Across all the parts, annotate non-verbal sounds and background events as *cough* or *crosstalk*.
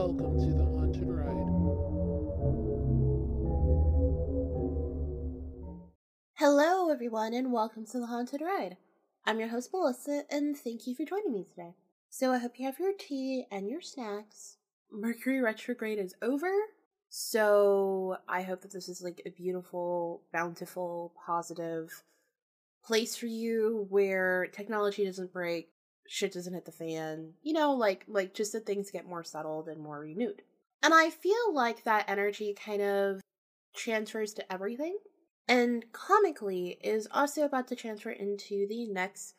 Welcome to the Haunted Ride. Hello, everyone, and welcome to the Haunted Ride. I'm your host, Melissa, and thank you for joining me today. So, I hope you have your tea and your snacks. Mercury retrograde is over, so I hope that this is like a beautiful, bountiful, positive place for you where technology doesn't break, shit doesn't hit the fan, you know, like like just that things get more settled and more renewed. And I feel like that energy kind of transfers to everything and comically is also about to transfer into the next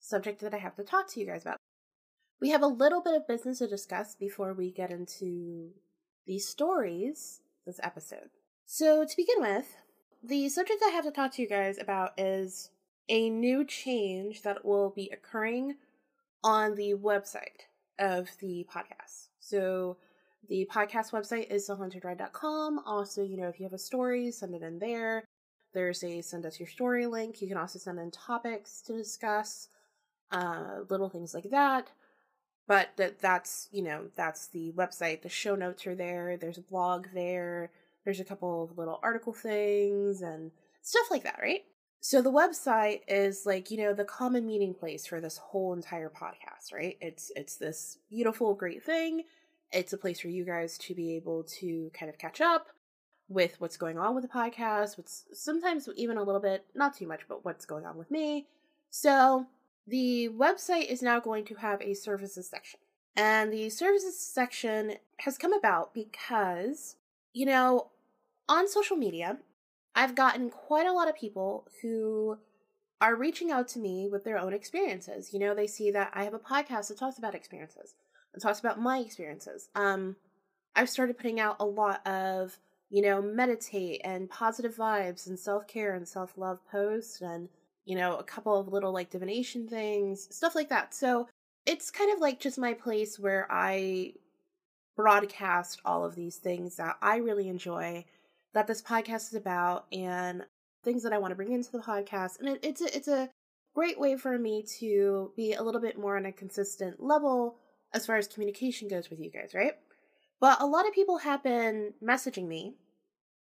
subject that I have to talk to you guys about. We have a little bit of business to discuss before we get into these stories this episode. So, to begin with, the subject I have to talk to you guys about is a new change that will be occurring on the website of the podcast. So, the podcast website is thehauntedride.com. Also, you know, if you have a story, send it in there. There's a send us your story link. You can also send in topics to discuss, uh, little things like that. But that that's you know that's the website. The show notes are there. There's a blog there. There's a couple of little article things and stuff like that, right? So the website is like you know the common meeting place for this whole entire podcast, right? It's it's this beautiful, great thing. It's a place for you guys to be able to kind of catch up, with what's going on with the podcast, what's sometimes even a little bit, not too much, but what's going on with me. So the website is now going to have a services section. And the services section has come about because, you know, on social media, I've gotten quite a lot of people who are reaching out to me with their own experiences. You know, they see that I have a podcast that talks about experiences and talks about my experiences. Um, I've started putting out a lot of you know, meditate and positive vibes and self care and self love posts and, you know, a couple of little like divination things, stuff like that. So it's kind of like just my place where I broadcast all of these things that I really enjoy, that this podcast is about, and things that I want to bring into the podcast. And it, it's a, it's a great way for me to be a little bit more on a consistent level as far as communication goes with you guys, right? But a lot of people have been messaging me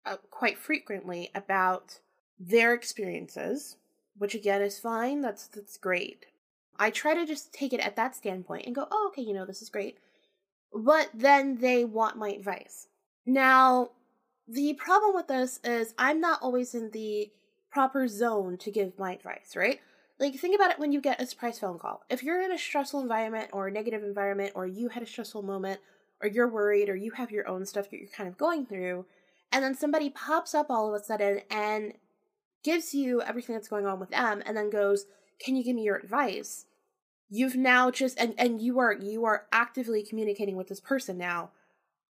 uh, quite frequently about their experiences, which again is fine. That's that's great. I try to just take it at that standpoint and go, "Oh, okay, you know, this is great." But then they want my advice. Now, the problem with this is I'm not always in the proper zone to give my advice, right? Like, think about it when you get a surprise phone call. If you're in a stressful environment or a negative environment, or you had a stressful moment, or you're worried or you have your own stuff that you're kind of going through, and then somebody pops up all of a sudden and gives you everything that's going on with them and then goes, "Can you give me your advice?" You've now just and and you are you are actively communicating with this person now.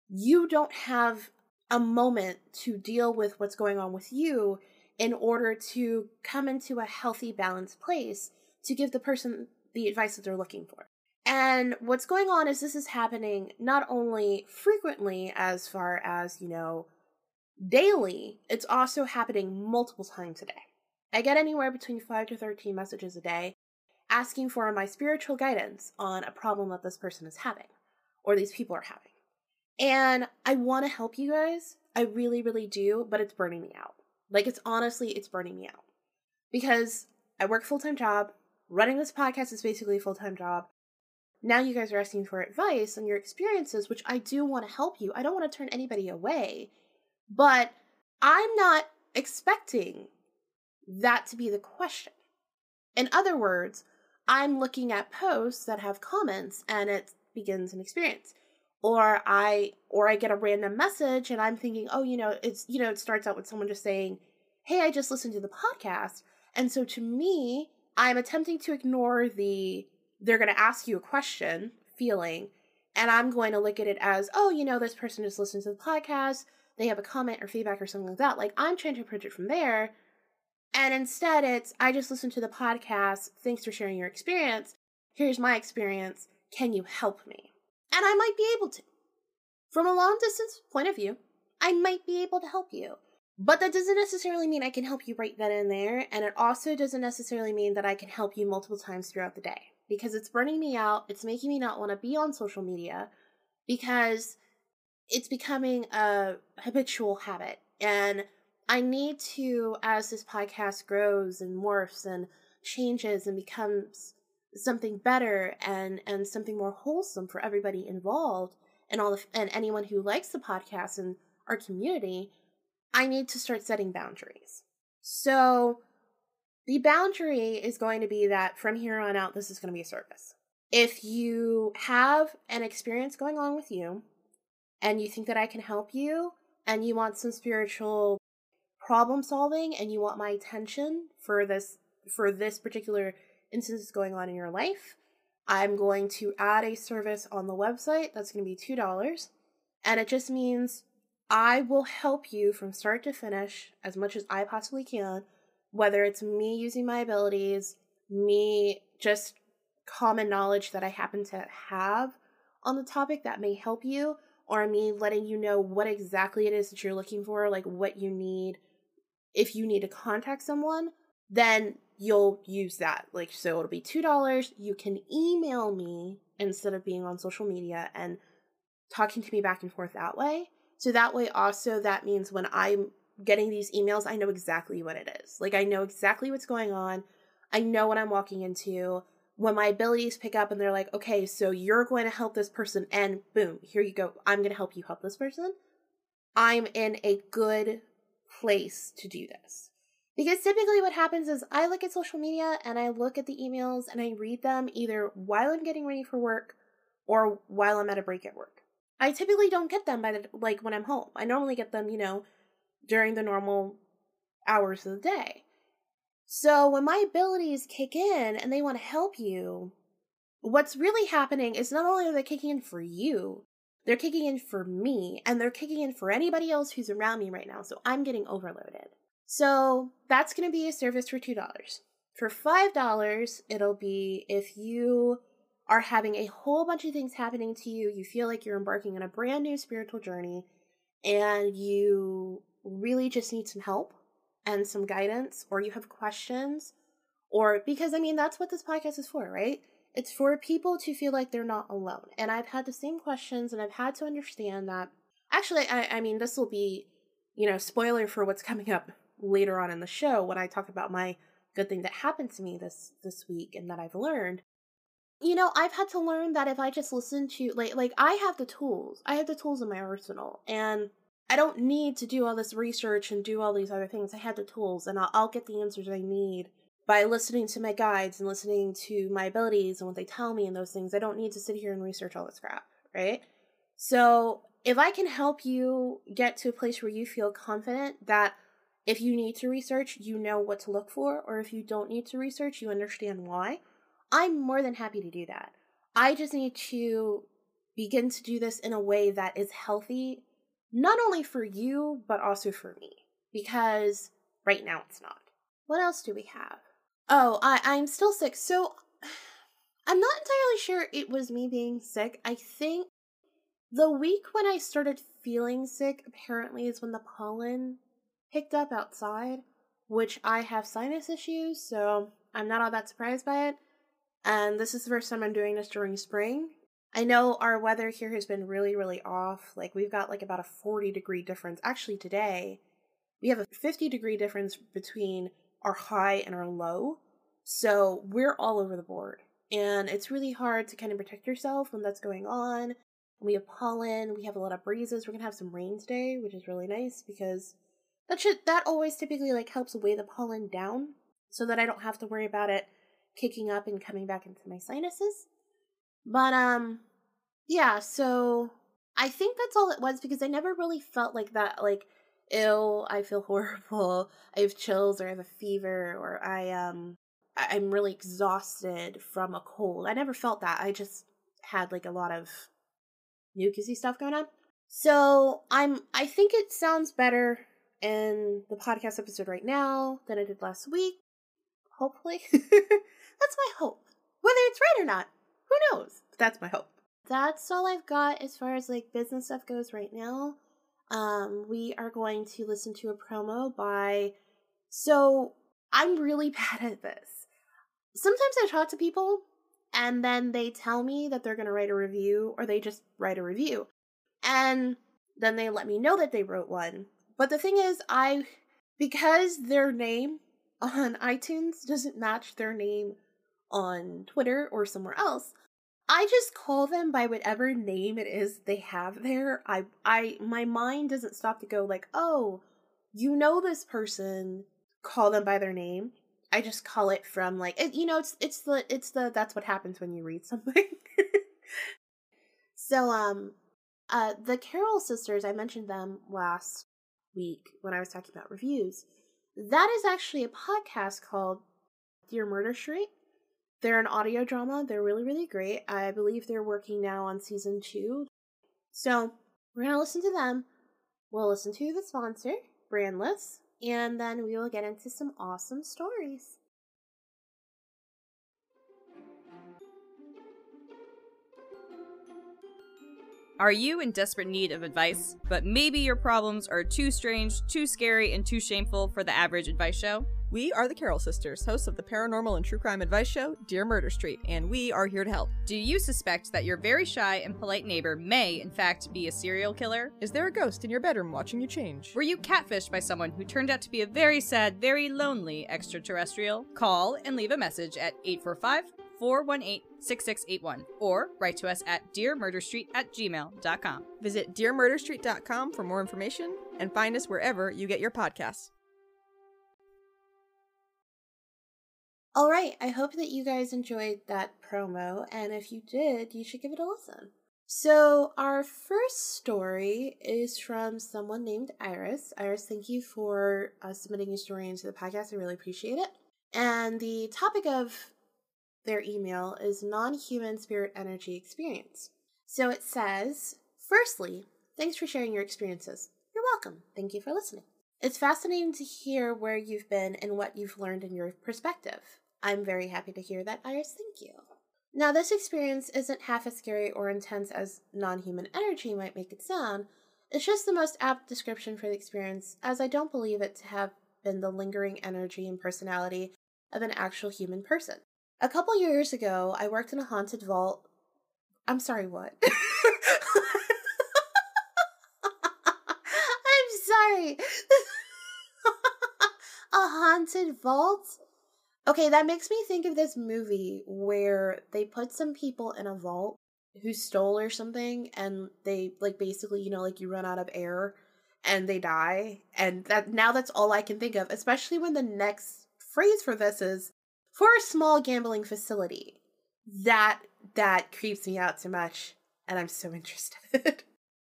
You don't have a moment to deal with what's going on with you in order to come into a healthy balanced place to give the person the advice that they're looking for. And what's going on is this is happening not only frequently as far as, you know, daily, it's also happening multiple times a day. I get anywhere between 5 to 13 messages a day asking for my spiritual guidance on a problem that this person is having or these people are having. And I want to help you guys. I really, really do, but it's burning me out. Like, it's honestly, it's burning me out because I work full time job. Running this podcast is basically a full time job now you guys are asking for advice on your experiences, which I do want to help you. I don't want to turn anybody away, but I'm not expecting that to be the question. In other words, I'm looking at posts that have comments and it begins an experience. Or I or I get a random message and I'm thinking, "Oh, you know, it's you know, it starts out with someone just saying, "Hey, I just listened to the podcast." And so to me, I'm attempting to ignore the they're going to ask you a question feeling and i'm going to look at it as oh you know this person just listened to the podcast. They have a comment or feedback or something like that. Like i'm trying to approach it from there. And instead it's i just listened to the podcast. Thanks for sharing your experience. Here's my experience. Can you help me and i might be able to from a long distance point of view i might be able to help you but that doesn't necessarily mean I can help you right then and there, and it also doesn't necessarily mean that I can help you multiple times throughout the day because it's burning me out. It's making me not want to be on social media. because it's becoming a habitual habit. And I need to, as this podcast grows and morphs and changes and becomes something better and and something more wholesome for everybody involved and all the, and anyone who likes the podcast and our community, I need to start setting boundaries. So the boundary is going to be that from here on out, this is going to be a service. If you have an experience going on with you and you think that I can help you and you want some spiritual problem solving and you want my attention for this for this particular instance going on in your life, I'm going to add a service on the website that's going to be $2 and it just means I will help you from start to finish as much as I possibly can, whether it's me using my abilities, me just common knowledge that I happen to have on the topic that may help you, or me letting you know what exactly it is that you're looking for, like what you need. If you need to contact someone, then you'll use that. Like, so it'll be $2. You can email me instead of being on social media and talking to me back and forth that way. So that way, also, that means when I'm getting these emails, I know exactly what it is. Like, I know exactly what's going on. I know what I'm walking into. When my abilities pick up and they're like, okay, so you're going to help this person, and boom, here you go. I'm going to help you help this person. I'm in a good place to do this. Because typically, what happens is I look at social media and I look at the emails and I read them either while I'm getting ready for work or while I'm at a break at work. I typically don't get them by the like when I'm home. I normally get them, you know, during the normal hours of the day. So when my abilities kick in and they want to help you, what's really happening is not only are they kicking in for you, they're kicking in for me and they're kicking in for anybody else who's around me right now. So I'm getting overloaded. So that's going to be a service for $2. For $5, it'll be if you are having a whole bunch of things happening to you, you feel like you're embarking on a brand new spiritual journey, and you really just need some help and some guidance, or you have questions, or because I mean, that's what this podcast is for, right? It's for people to feel like they're not alone. And I've had the same questions, and I've had to understand that. Actually, I, I mean, this will be, you know, spoiler for what's coming up later on in the show when I talk about my good thing that happened to me this this week and that I've learned you know, I've had to learn that if I just listen to like like I have the tools. I have the tools in my arsenal and I don't need to do all this research and do all these other things. I have the tools and I'll, I'll get the answers I need by listening to my guides and listening to my abilities and what they tell me and those things. I don't need to sit here and research all this crap, right? So, if I can help you get to a place where you feel confident that if you need to research, you know what to look for, or if you don't need to research, you understand why I'm more than happy to do that. I just need to begin to do this in a way that is healthy, not only for you, but also for me. Because right now it's not. What else do we have? Oh, I, I'm still sick. So *sighs* I'm not entirely sure it was me being sick. I think the week when I started feeling sick apparently is when the pollen picked up outside, which I have sinus issues, so I'm not all that surprised by it and this is the first time I'm doing this during spring. I know our weather here has been really, really off. Like, we've got like about a 40 degree difference. Actually, today, we have a 50 degree difference between our high and our low. So, we're all over the board. And it's really hard to kind of protect yourself when that's going on. We have pollen, we have a lot of breezes. We're gonna have some rain today, which is really nice because that should that always typically like helps weigh the pollen down so that I don't have to worry about it kicking up and coming back into my sinuses. But um yeah, so I think that's all it was because I never really felt like that like ill, I feel *laughs* horrible, I have chills or I have a fever or I um I'm really exhausted from a cold. I never felt that. I just had like a lot of mucusy stuff going on. So I'm I think it sounds better in the podcast episode right now than I did last week. Hopefully. *laughs* That's my hope. Whether it's right or not, who knows? That's my hope. That's all I've got as far as like business stuff goes right now. Um, we are going to listen to a promo by. So I'm really *laughs* bad at this. Sometimes I talk to people and then they tell me that they're going to write a review or they just write a review. And then they let me know that they wrote one. But the thing is, I because their name on iTunes doesn't match their name on Twitter or somewhere else, I just call them by whatever name it is they have there. I I my mind doesn't stop to go like, "Oh, you know this person, call them by their name." I just call it from like it, you know, it's it's the it's the that's what happens when you read something. *laughs* so um uh the Carroll sisters, I mentioned them last week when I was talking about reviews. That is actually a podcast called Dear Murder Street. They're an audio drama. They're really, really great. I believe they're working now on season two. So we're going to listen to them. We'll listen to the sponsor, Brandless, and then we will get into some awesome stories. Are you in desperate need of advice, but maybe your problems are too strange, too scary, and too shameful for the average advice show? We are the Carroll sisters, hosts of the paranormal and true crime advice show, Dear Murder Street, and we are here to help. Do you suspect that your very shy and polite neighbor may, in fact, be a serial killer? Is there a ghost in your bedroom watching you change? Were you catfished by someone who turned out to be a very sad, very lonely extraterrestrial? Call and leave a message at 845 418 6681 or write to us at dearmurderstreet at gmail.com. Visit dearmurderstreet.com for more information and find us wherever you get your podcasts. All right, I hope that you guys enjoyed that promo, and if you did, you should give it a listen. So, our first story is from someone named Iris. Iris, thank you for uh, submitting your story into the podcast. I really appreciate it. And the topic of their email is non human spirit energy experience. So it says, firstly, thanks for sharing your experiences. You're welcome. Thank you for listening. It's fascinating to hear where you've been and what you've learned in your perspective. I'm very happy to hear that, Iris. Thank you. Now, this experience isn't half as scary or intense as non human energy might make it sound. It's just the most apt description for the experience, as I don't believe it to have been the lingering energy and personality of an actual human person. A couple years ago, I worked in a haunted vault. I'm sorry, what? *laughs* I'm sorry. *laughs* a haunted vault? Okay, that makes me think of this movie where they put some people in a vault who stole or something and they like basically, you know, like you run out of air and they die. And that now that's all I can think of, especially when the next phrase for this is for a small gambling facility. That that creeps me out too much and I'm so *laughs* interested.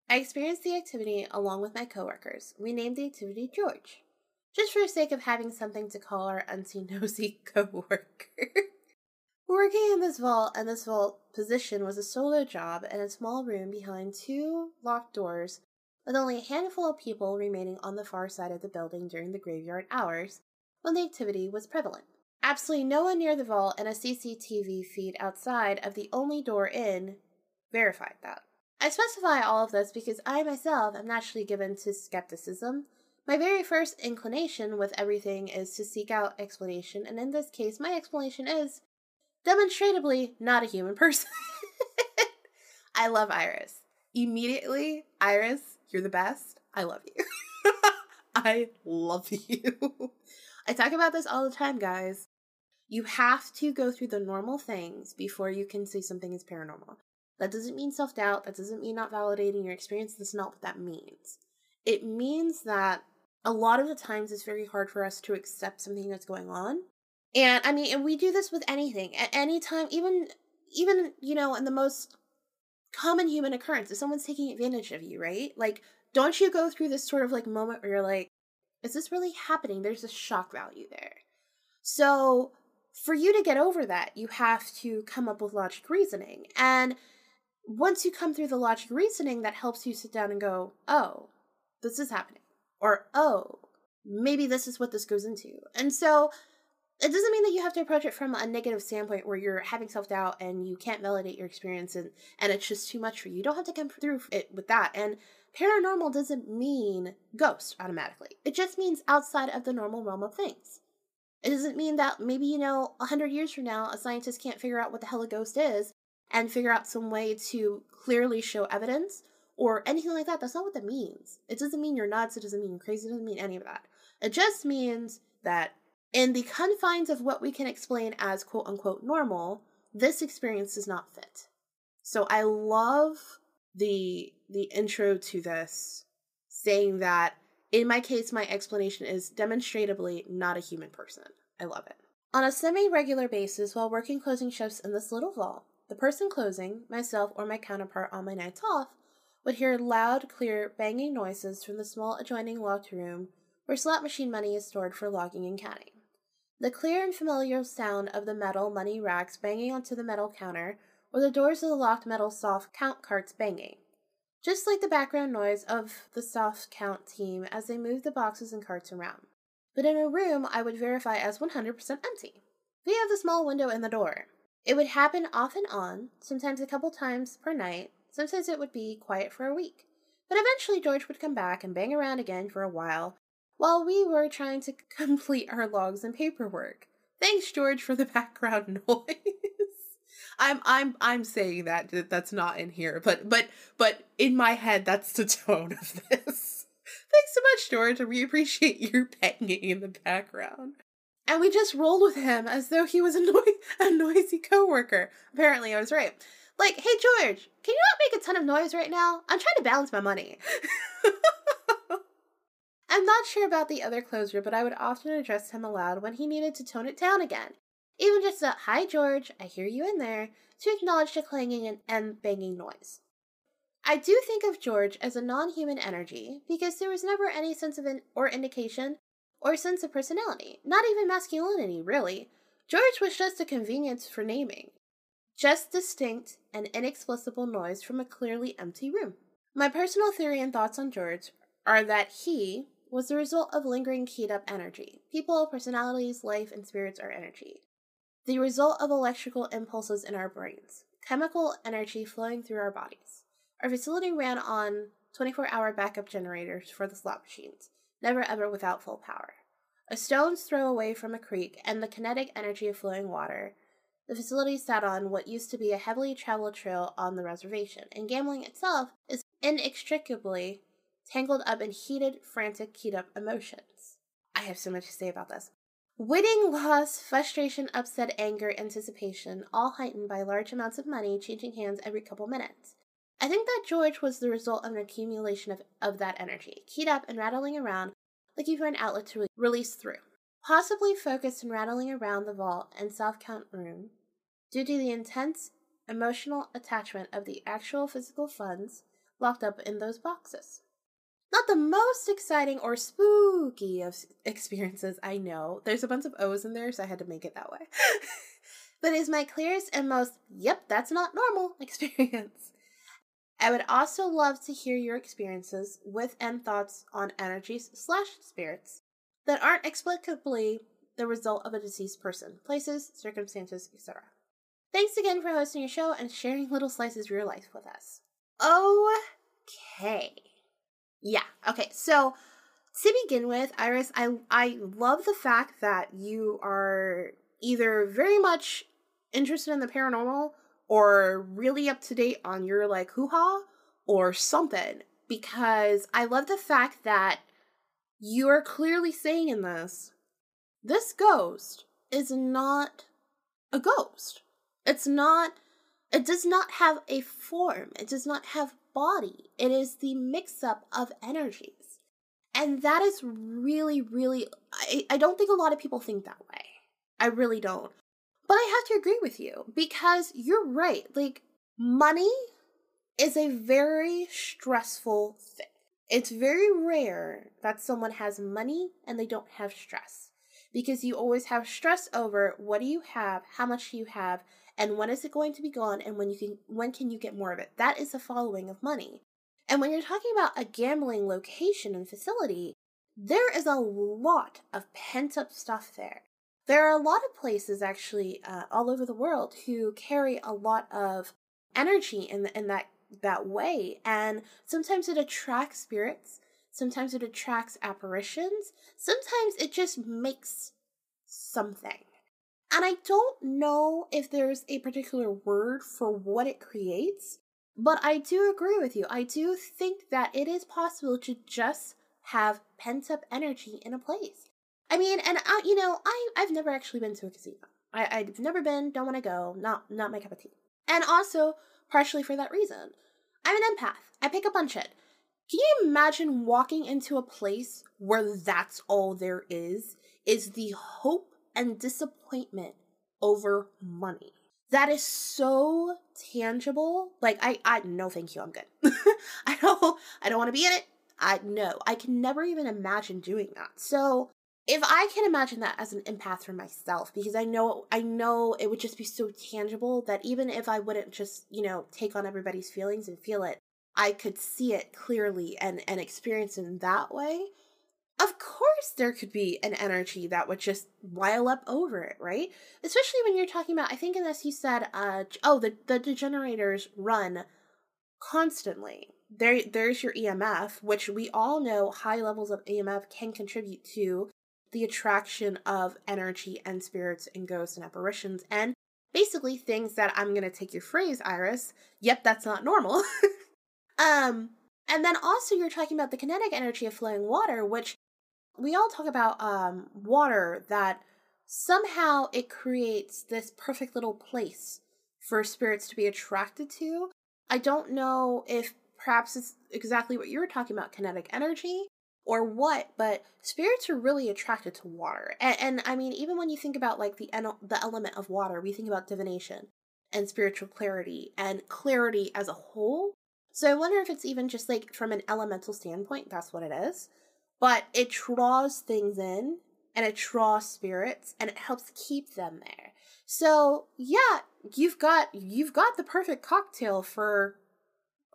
I experienced the activity along with my coworkers. We named the activity George just for the sake of having something to call our unseen *laughs* nosy co-worker. Working in this vault and this vault position was a solo job in a small room behind two locked doors with only a handful of people remaining on the far side of the building during the graveyard hours when the activity was prevalent. Absolutely no one near the vault and a CCTV feed outside of the only door in verified that. I specify all of this because I myself am naturally given to skepticism my very first inclination with everything is to seek out explanation, and in this case, my explanation is demonstrably not a human person. *laughs* I love Iris. Immediately, Iris, you're the best. I love you. *laughs* I love you. *laughs* I talk about this all the time, guys. You have to go through the normal things before you can say something is paranormal. That doesn't mean self doubt. That doesn't mean not validating your experience. That's not what that means. It means that a lot of the times it's very hard for us to accept something that's going on. And I mean, and we do this with anything. At any time, even even, you know, in the most common human occurrence, if someone's taking advantage of you, right? Like, don't you go through this sort of like moment where you're like, is this really happening? There's a shock value there. So for you to get over that, you have to come up with logic reasoning. And once you come through the logic reasoning, that helps you sit down and go, oh, this is happening or oh, maybe this is what this goes into. And so it doesn't mean that you have to approach it from a negative standpoint where you're having self doubt and you can't validate your experience and, and it's just too much for you. You don't have to come through it with that. And paranormal doesn't mean ghost automatically, it just means outside of the normal realm of things. It doesn't mean that maybe, you know, a hundred years from now, a scientist can't figure out what the hell a ghost is and figure out some way to clearly show evidence or anything like that. That's not what that means. It doesn't mean you're nuts. It doesn't mean you're crazy. It doesn't mean any of that. It just means that in the confines of what we can explain as quote unquote normal, this experience does not fit. So I love the the intro to this saying that in my case my explanation is demonstrably not a human person. I love it. On a semi-regular basis while working closing shifts in this little vault, the person closing, myself or my counterpart on my nights off, would hear loud, clear, banging noises from the small adjoining locked room where slot machine money is stored for logging and counting. The clear and familiar sound of the metal money racks banging onto the metal counter or the doors of the locked metal soft count carts banging. Just like the background noise of the soft count team as they move the boxes and carts around. But in a room I would verify as 100% empty. Via the small window in the door. It would happen off and on, sometimes a couple times per night, sometimes it would be quiet for a week. But eventually George would come back and bang around again for a while, while we were trying to *laughs* complete our logs and paperwork. Thanks, George, for the *laughs* background noise. I'm I'm I'm saying that that's not in here, but but but in my head that's the *laughs* tone of this. Thanks so much, George. We appreciate your *laughs* banging in the background. And we just rolled with him as though he was a, *laughs* no- a noisy coworker. Apparently, I was right. Like, hey George, can you not make a ton of noise right now? I'm trying to balance my money. I'm not sure about the other closer, but I would often address him aloud when he needed to tone it down again. Even just a hi George, I hear you in there, to acknowledge the clanging and, banging noise. I do think of George as a non human energy because there was never any sense of an, or indication or sense of personality, not even masculinity, really. George was just a convenience for naming, just distinct and inexplicable noise from a clearly empty room. My personal theory and thoughts on George are that he was the result of lingering keyed up energy. People, personalities, life, and spirits are energy. The result of electrical impulses in our brains, chemical energy flowing through our bodies. Our facility ran on 24 hour backup generators for the slot machines, never ever without full power. A stone's throw away from a creek and the kinetic energy of flowing water, the facility sat on what used to be a heavily traveled trail on the reservation, and gambling itself is inextricably tangled up in heated, frantic, keyed up emotions. I have so much to say about this. Winning, loss, frustration, upset, anger, anticipation, all heightened by large amounts of money changing hands every couple minutes. I think that George was the result of an accumulation of, of that energy, keyed up and rattling around looking for an outlet to re- release through. Possibly focused and rattling around the vault and soft count room due to the intense emotional attachment of the actual physical funds locked up in those boxes. Not the most exciting or spooky of experiences, I know. There's a bunch of O's in there, so I had to make it that way. *laughs* but is my clearest and most, yep, that's not normal *laughs* experience. I would also love to hear your experiences with and thoughts on energies slash spirits that aren't explicably the result of a deceased person, places, circumstances, etc. Thanks again for hosting your show and sharing little slices of your life with us. Okay. Yeah, okay. So to begin with, Iris, I I love the fact that you are either very much interested in the paranormal or really up to date on your like hoo ha or something because I love the fact that you are clearly saying in this this ghost is not a ghost. It's not it does not have a form. It does not have body. It is the mix up of energies. And that is really, really, I, I don't think a lot of people think that way. I really don't. But I have to agree with you because you're right. Like, money is a very stressful thing. It's very rare that someone has money and they don't have stress because you always have stress over what do you have, how much do you have, and when is it going to be gone and when you can when can you get more of it. That is the following of money. And when you're talking about a gambling location and facility, there is a lot of pent up stuff there. There are a lot of places actually uh, all over the world who carry a lot of energy in in that that way, and sometimes it attracts spirits. Sometimes it attracts apparitions. Sometimes it just makes something. And I don't know if there's a particular word for what it creates, but I do agree with you. I do think that it is possible to just have pent up energy in a place. I mean, and I, you know, I I've never actually been to a casino. I I've never been. Don't want to go. Not not my cup of tea. And also partially for that reason, I'm an empath. I pick up on shit. Can you imagine walking into a place where that's all there is? Is the hope and disappointment over money. That is so tangible. Like I I no thank you, I'm good. *laughs* I don't I don't want to be in it. I no, I can never even imagine doing that. So if I can imagine that as an empath for myself, because I know I know it would just be so tangible that even if I wouldn't just, you know, take on everybody's feelings and feel it, I could see it clearly and and experience it in that way. Of course there could be an energy that would just while up over it, right? Especially when you're talking about I think in this you said uh oh the the degenerators run constantly. There there's your EMF, which we all know high levels of EMF can contribute to the attraction of energy and spirits and ghosts and apparitions and basically things that I'm going to take your phrase Iris, yep, that's not normal. *laughs* um and then also you're talking about the kinetic energy of flowing water, which we all talk about um water that somehow it creates this perfect little place for spirits to be attracted to. I don't know if perhaps it's exactly what you were talking about kinetic energy or what, but spirits are really attracted to water. And, and I mean, even when you think about like the the element of water, we think about divination and spiritual clarity and clarity as a whole. So I wonder if it's even just like from an elemental standpoint, that's what it is. But it draws things in and it draws spirits and it helps keep them there. So yeah, you've got you've got the perfect cocktail for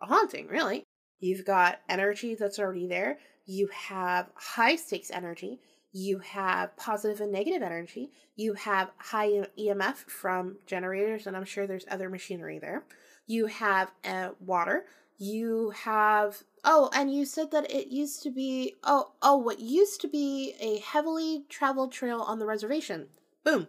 a haunting, really. You've got energy that's already there you have high stakes energy, you have positive and negative energy, you have high EMF from generators, and I'm sure there's other machinery there. You have uh, water. You have oh, and you said that it used to be oh oh what used to be a heavily traveled trail on the reservation. Boom,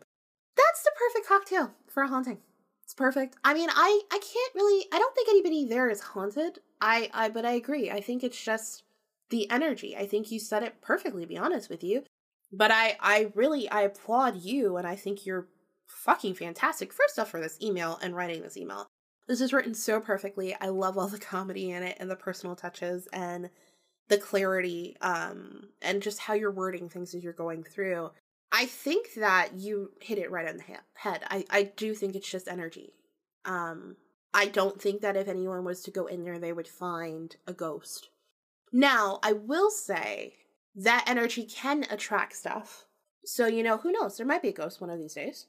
that's the perfect cocktail for a haunting. It's perfect. I mean, I I can't really. I don't think anybody there is haunted. I I but I agree. I think it's just the energy. I think you said it perfectly, be honest with you. But I I really I applaud you and I think you're fucking fantastic first off for this email and writing this email. This is written so perfectly. I love all the *laughs* comedy in it and the personal touches and the clarity um and just how you're wording things as you're going through. I think that you hit it right on the head. I I do think it's just energy. Um I don't think that if anyone was to go in there they would find a ghost now, I will say that energy can attract stuff. So, you know, who knows? There might be a ghost one of these days.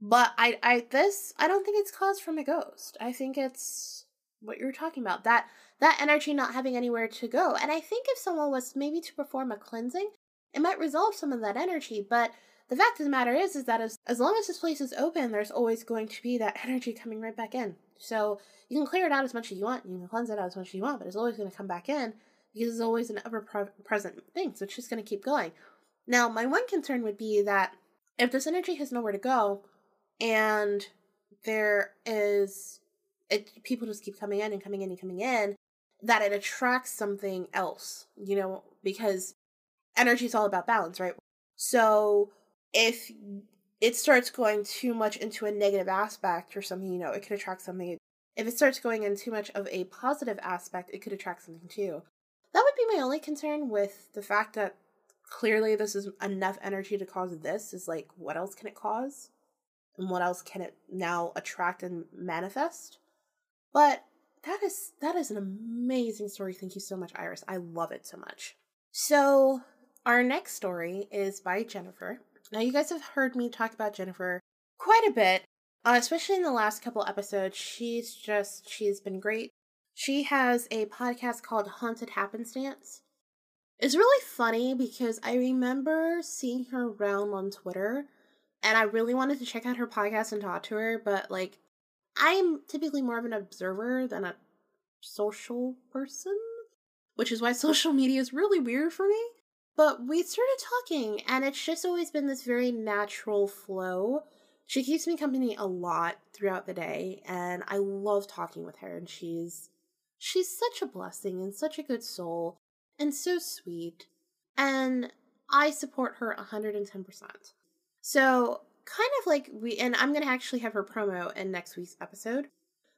But I I this I don't think it's caused from a ghost. I think it's what you're talking about. That that energy not having anywhere to go. And I think if someone was maybe to perform a cleansing, it might resolve some of that energy, but the fact of the matter is is that as, as long as this place is open, there's always going to be that *laughs* energy coming right back in. So you can clear it out as much as you want, you can cleanse it out as much as you want, but it's always going to come back in because it's always an ever present thing. So it's just going to keep going. Now, my one concern would be that if this energy has nowhere to go and there is it people just keep coming in and coming in and coming in that it attracts something else you know because energy is all about balance right? So if it starts going too much into a negative aspect or something you know it could attract something. If it starts going in too much of a positive aspect it could attract something too. That would be my only concern with the fact that clearly this is enough energy to cause this is like what else can it cause? And what else can it now attract and manifest? But that is that is an amazing story. Thank you so much, Iris. I love it so much. So our next story is by Jennifer. Now you guys have heard me talk about Jennifer quite a bit, uh, especially in the last couple episodes. She's just she's been great. She has a podcast called Haunted Happenstance. It's really funny because I remember seeing her around on Twitter and I really wanted to check out her podcast and talk to her, but like I'm typically more of an observer than a social person, which is why *laughs* social media is really weird for me. But we started talking, and it's just always been this very natural flow. She keeps me company a lot throughout the day, and I love talking with her. And she's she's such a blessing and such a good soul, and so sweet. And I support her 110%. So, kind of like we, and I'm going to actually have her promo in next week's episode,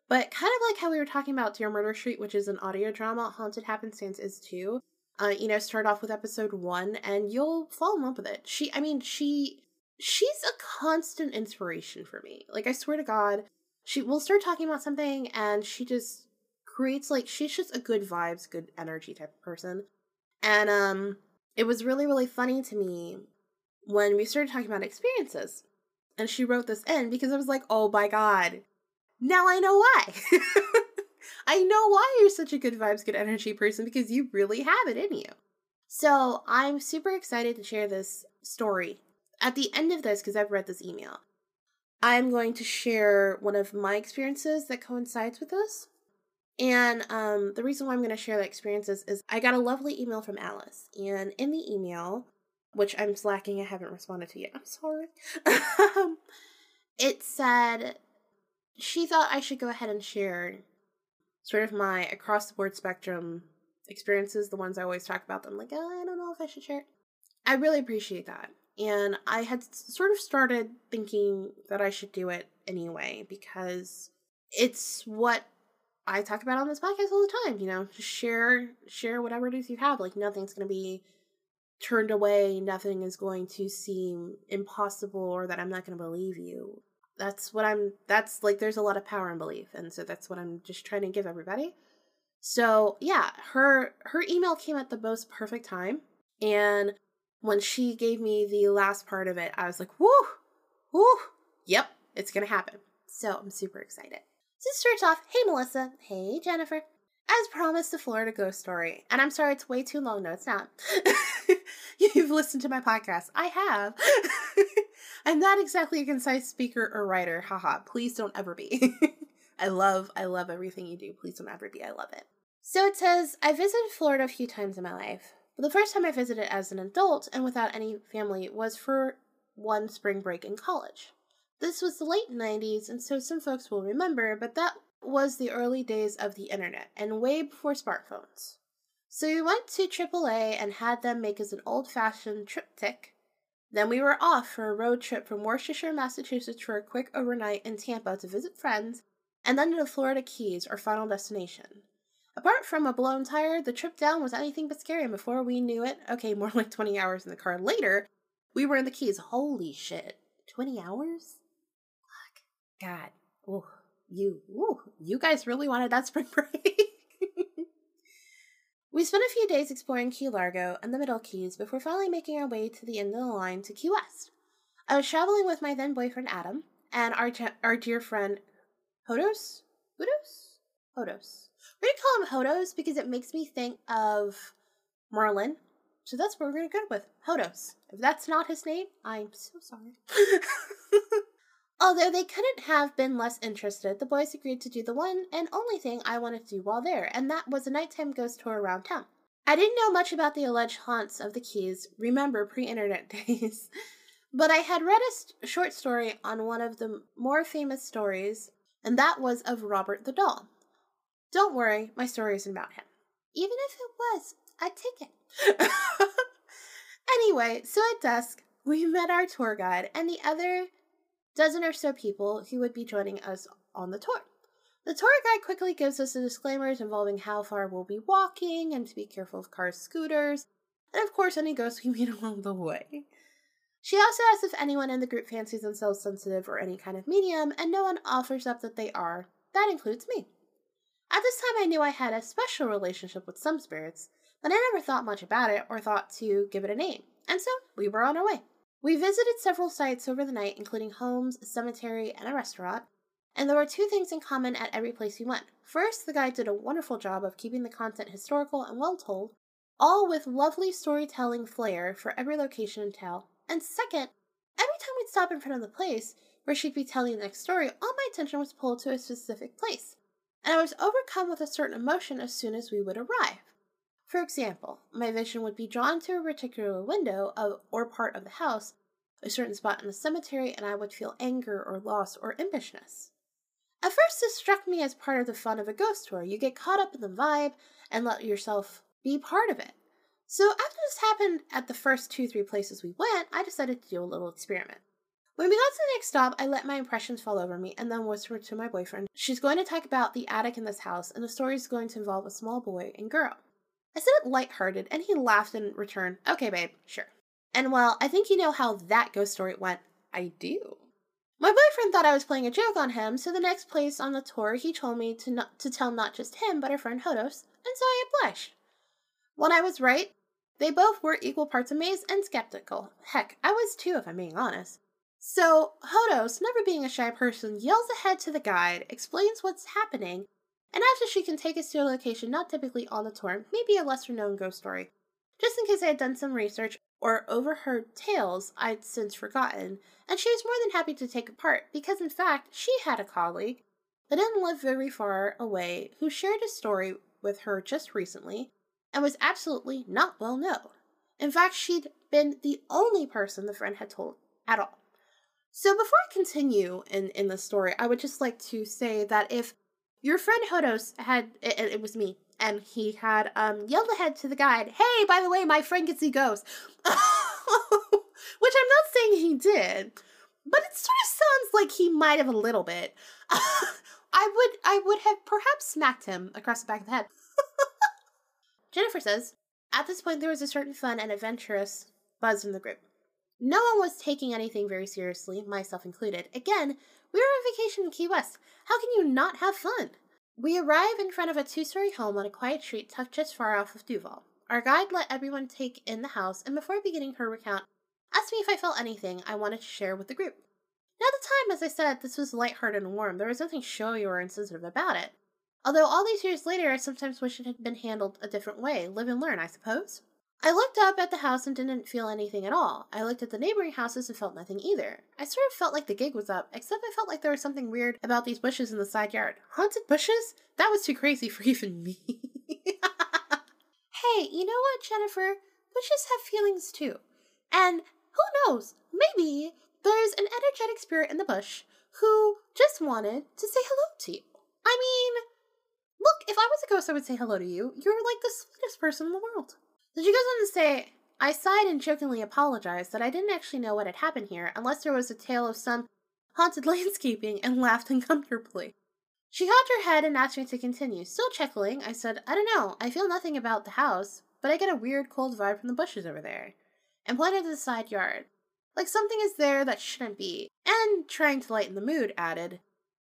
but kind of like how we were talking about Dear Murder Street, which is an audio drama, Haunted Happenstance is too. Uh, you know, start off with episode one and you'll fall in love with it. She, I mean, she, she's a constant inspiration for me. Like, I swear to God, she will start talking about something and she just creates, like, she's just a good vibes, good energy type of person. And, um, it was really, really funny to me when we started talking about experiences. And she wrote this in because I was like, oh my God, now I know why. *laughs* I know why you're such a good vibes, good energy person because you really have it in you. So I'm super excited to share this story. At the end of this, because I've read this email, I'm going to share one of my experiences that coincides with this. And um, the reason why I'm going to share that experiences is I got a lovely email from Alice. And in the email, which I'm slacking, I haven't responded to yet. I'm sorry. *laughs* Um, it said she thought I should go ahead and share sort of my across the board spectrum experiences, the ones I always talk about. I'm like, oh, I don't know if I should share. I really appreciate that. And I had sort of started thinking that I should do it anyway because it's what I talk about on this podcast all the time, you know, just share share whatever it is you have. Like nothing's gonna be turned away, nothing is going to seem impossible or that I'm not gonna believe you that's what I'm that's like there's a lot of power in belief and so that's what I'm just trying to give everybody. So, yeah, her her email came at the most perfect time and when she gave me the last part of it, I was like, "Woo! Woo! Yep, it's going to happen." So, I'm super excited. So, starts off, "Hey Melissa, hey Jennifer. As promised, the Florida ghost story. And I'm sorry it's way too long. No, it's not. *laughs* You've listened to my podcast. I have. *laughs* I'm not exactly a concise speaker or writer. Haha. Please don't ever be. *laughs* I love, I love everything you do. Please don't ever be. I love it. So it says, I visited Florida a few times in my life. But the first time I visited as an adult and without any family was for one spring break in college. This was the late 90s, and so some folks will remember, but that was the early days of the internet and way before smartphones. So we went to AAA and had them make us an old fashioned TripTik then we were off for a road trip from Worcestershire, Massachusetts for a quick overnight in Tampa to visit friends, and then to the Florida Keys, our final destination. Apart from a blown tire, the trip down was anything but scary, and before we knew it, okay, more like 20 hours in the car later, we were in the Keys. Holy shit. 20 hours? Fuck. God. Oh, you, ooh, you guys really wanted that *laughs* spring break. We spent a few days exploring Key Largo and the Middle Keys before finally making our way to the end of the line to Key West. I was traveling with my then boyfriend Adam and our our dear friend Hodos? Hodos? Hodos. We're gonna call him Hodos because it makes me think of Merlin. So that's what we're gonna go with. Hodos. If that's not his name, I'm so sorry. *laughs* Although they couldn't have been less interested, the boys agreed to do the one and only thing I wanted to do while there, and that was a nighttime ghost tour around town. I didn't know much about the alleged haunts of the Keys, remember pre internet *laughs* days, but I had read a short story on one of the more famous stories, and that was of Robert the Doll. Don't worry, my story isn't about him. Even if it was, I'd take it. *laughs* anyway, so at dusk, we met our tour guide and the other dozen or so people who would be joining us on the tour. The tour guide quickly gives us the disclaimers involving how far we'll be walking and to be careful of cars, scooters, and of course any ghosts we *laughs* meet along the way. She also asks if anyone in the group fancies themselves sensitive or any kind of medium, and no one offers up that they are. That includes me. At this time, I knew I had a special relationship with some spirits, but I never thought much about it or thought to give it a name, and so we were on our way. We visited several sites over the night, including homes, a cemetery, and a restaurant, and there were two things in common at every place we went. First, the guide did a wonderful job of keeping the content historical and well told, all with lovely storytelling flair for every location and tale. And second, every time we'd stop in front of the place where she'd be telling the next story, all my attention was pulled to a specific place, and I was overcome with a certain emotion as soon as we would arrive. For example, my vision would be drawn to a particular window of, or part of the house, a certain spot in the cemetery, and I would feel anger or loss or impishness. At first, this struck me as part of the fun of a ghost tour. You get caught up in the vibe and let yourself be part of it. So, after this happened at the first two, three places we went, I decided to do a little experiment. When we got to the next stop, I let my impressions fall over me and then whispered to my boyfriend, She's going to talk about the attic in this house, and the story is going to involve a small boy and girl. I said it lighthearted, and he laughed in return, Okay, babe, sure. And well, I think you know how that ghost story went. I do. My boyfriend thought I was playing a joke on him, so the next place on the tour he told me to not to tell not just him, but our friend Hodos, and so I blushed. When I was right, they both were equal parts amazed and skeptical. Heck, I was too, if I'm being honest. So, Hodos, never being a shy person, yells ahead to the guide, explains what's happening, and after she can take us to a location not typically on the tour, maybe a lesser known ghost story. Just in case I had done some research or overheard tales I'd since forgotten, and she was more than happy to take a part because, in fact, she had a colleague that didn't live very far away who shared a story with her just recently and was absolutely not well known. In fact, she'd been the only person the friend had told at all. So before I continue in, in the story, I would just like to say that if your friend Hodos had, it, it was me, and he had um, yelled ahead to the guide, hey, by the way, my friend can see ghosts. Which I'm not saying he did, but it sort of sounds like he might have a little bit. *laughs* I would I would have perhaps smacked him across the back of the head. *laughs* Jennifer says, At this point, there was a certain fun and adventurous buzz in the group. No one was taking anything very seriously, myself included. Again, we were on vacation in Key West. How can you not have fun? We arrive in front of a two story home on a quiet street tucked just far off of Duval. Our guide let everyone take in the house, and before beginning her recount, asked me if I felt anything I wanted to share with the group. Now, at the time, as I said, this was light-hearted and warm. There was nothing showy or insensitive about it. Although all these years later, I sometimes wish it had been handled a different way. Live and learn, I suppose. I looked up at the house and didn't feel anything at all. I looked at the neighboring houses and felt nothing either. I sort of felt like the gig was up, except I felt like there was something weird about these bushes in the side yard. Haunted bushes? That was too crazy for *laughs* even me. hey, you know what, Jennifer? Bushes have feelings too. And who knows, maybe there's an energetic spirit in the bush who just wanted to say hello to you. I mean, Look, if I was a ghost, I would say hello to you. You're like the sweetest person in the world. So she goes on to say, I sighed and jokingly apologized that I didn't actually know what had happened here unless there was a tale of some haunted *laughs* landscaping and laughed uncomfortably. She cocked her head and asked me to continue. Still chuckling, I said, I don't know, I feel nothing about the house, but I get a weird cold vibe from the bushes over there. And pointed to the side yard. Like something is there that shouldn't be. And, trying to lighten the mood, added,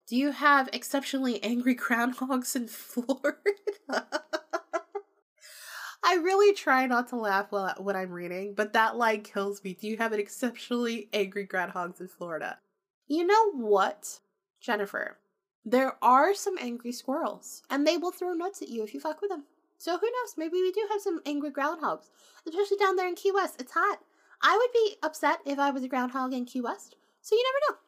do you have exceptionally angry *laughs* groundhogs in Florida? I really try not to laugh while when I'm reading, but that line kills me. Do you have an exceptionally angry groundhogs in Florida? You know what, Jennifer? There are some angry squirrels, and they will throw nuts at you if you fuck with them. So who knows? Maybe we do have some angry groundhogs, especially down there in Key West. It's hot. I would be upset if I was a groundhog in Key West, so you never know.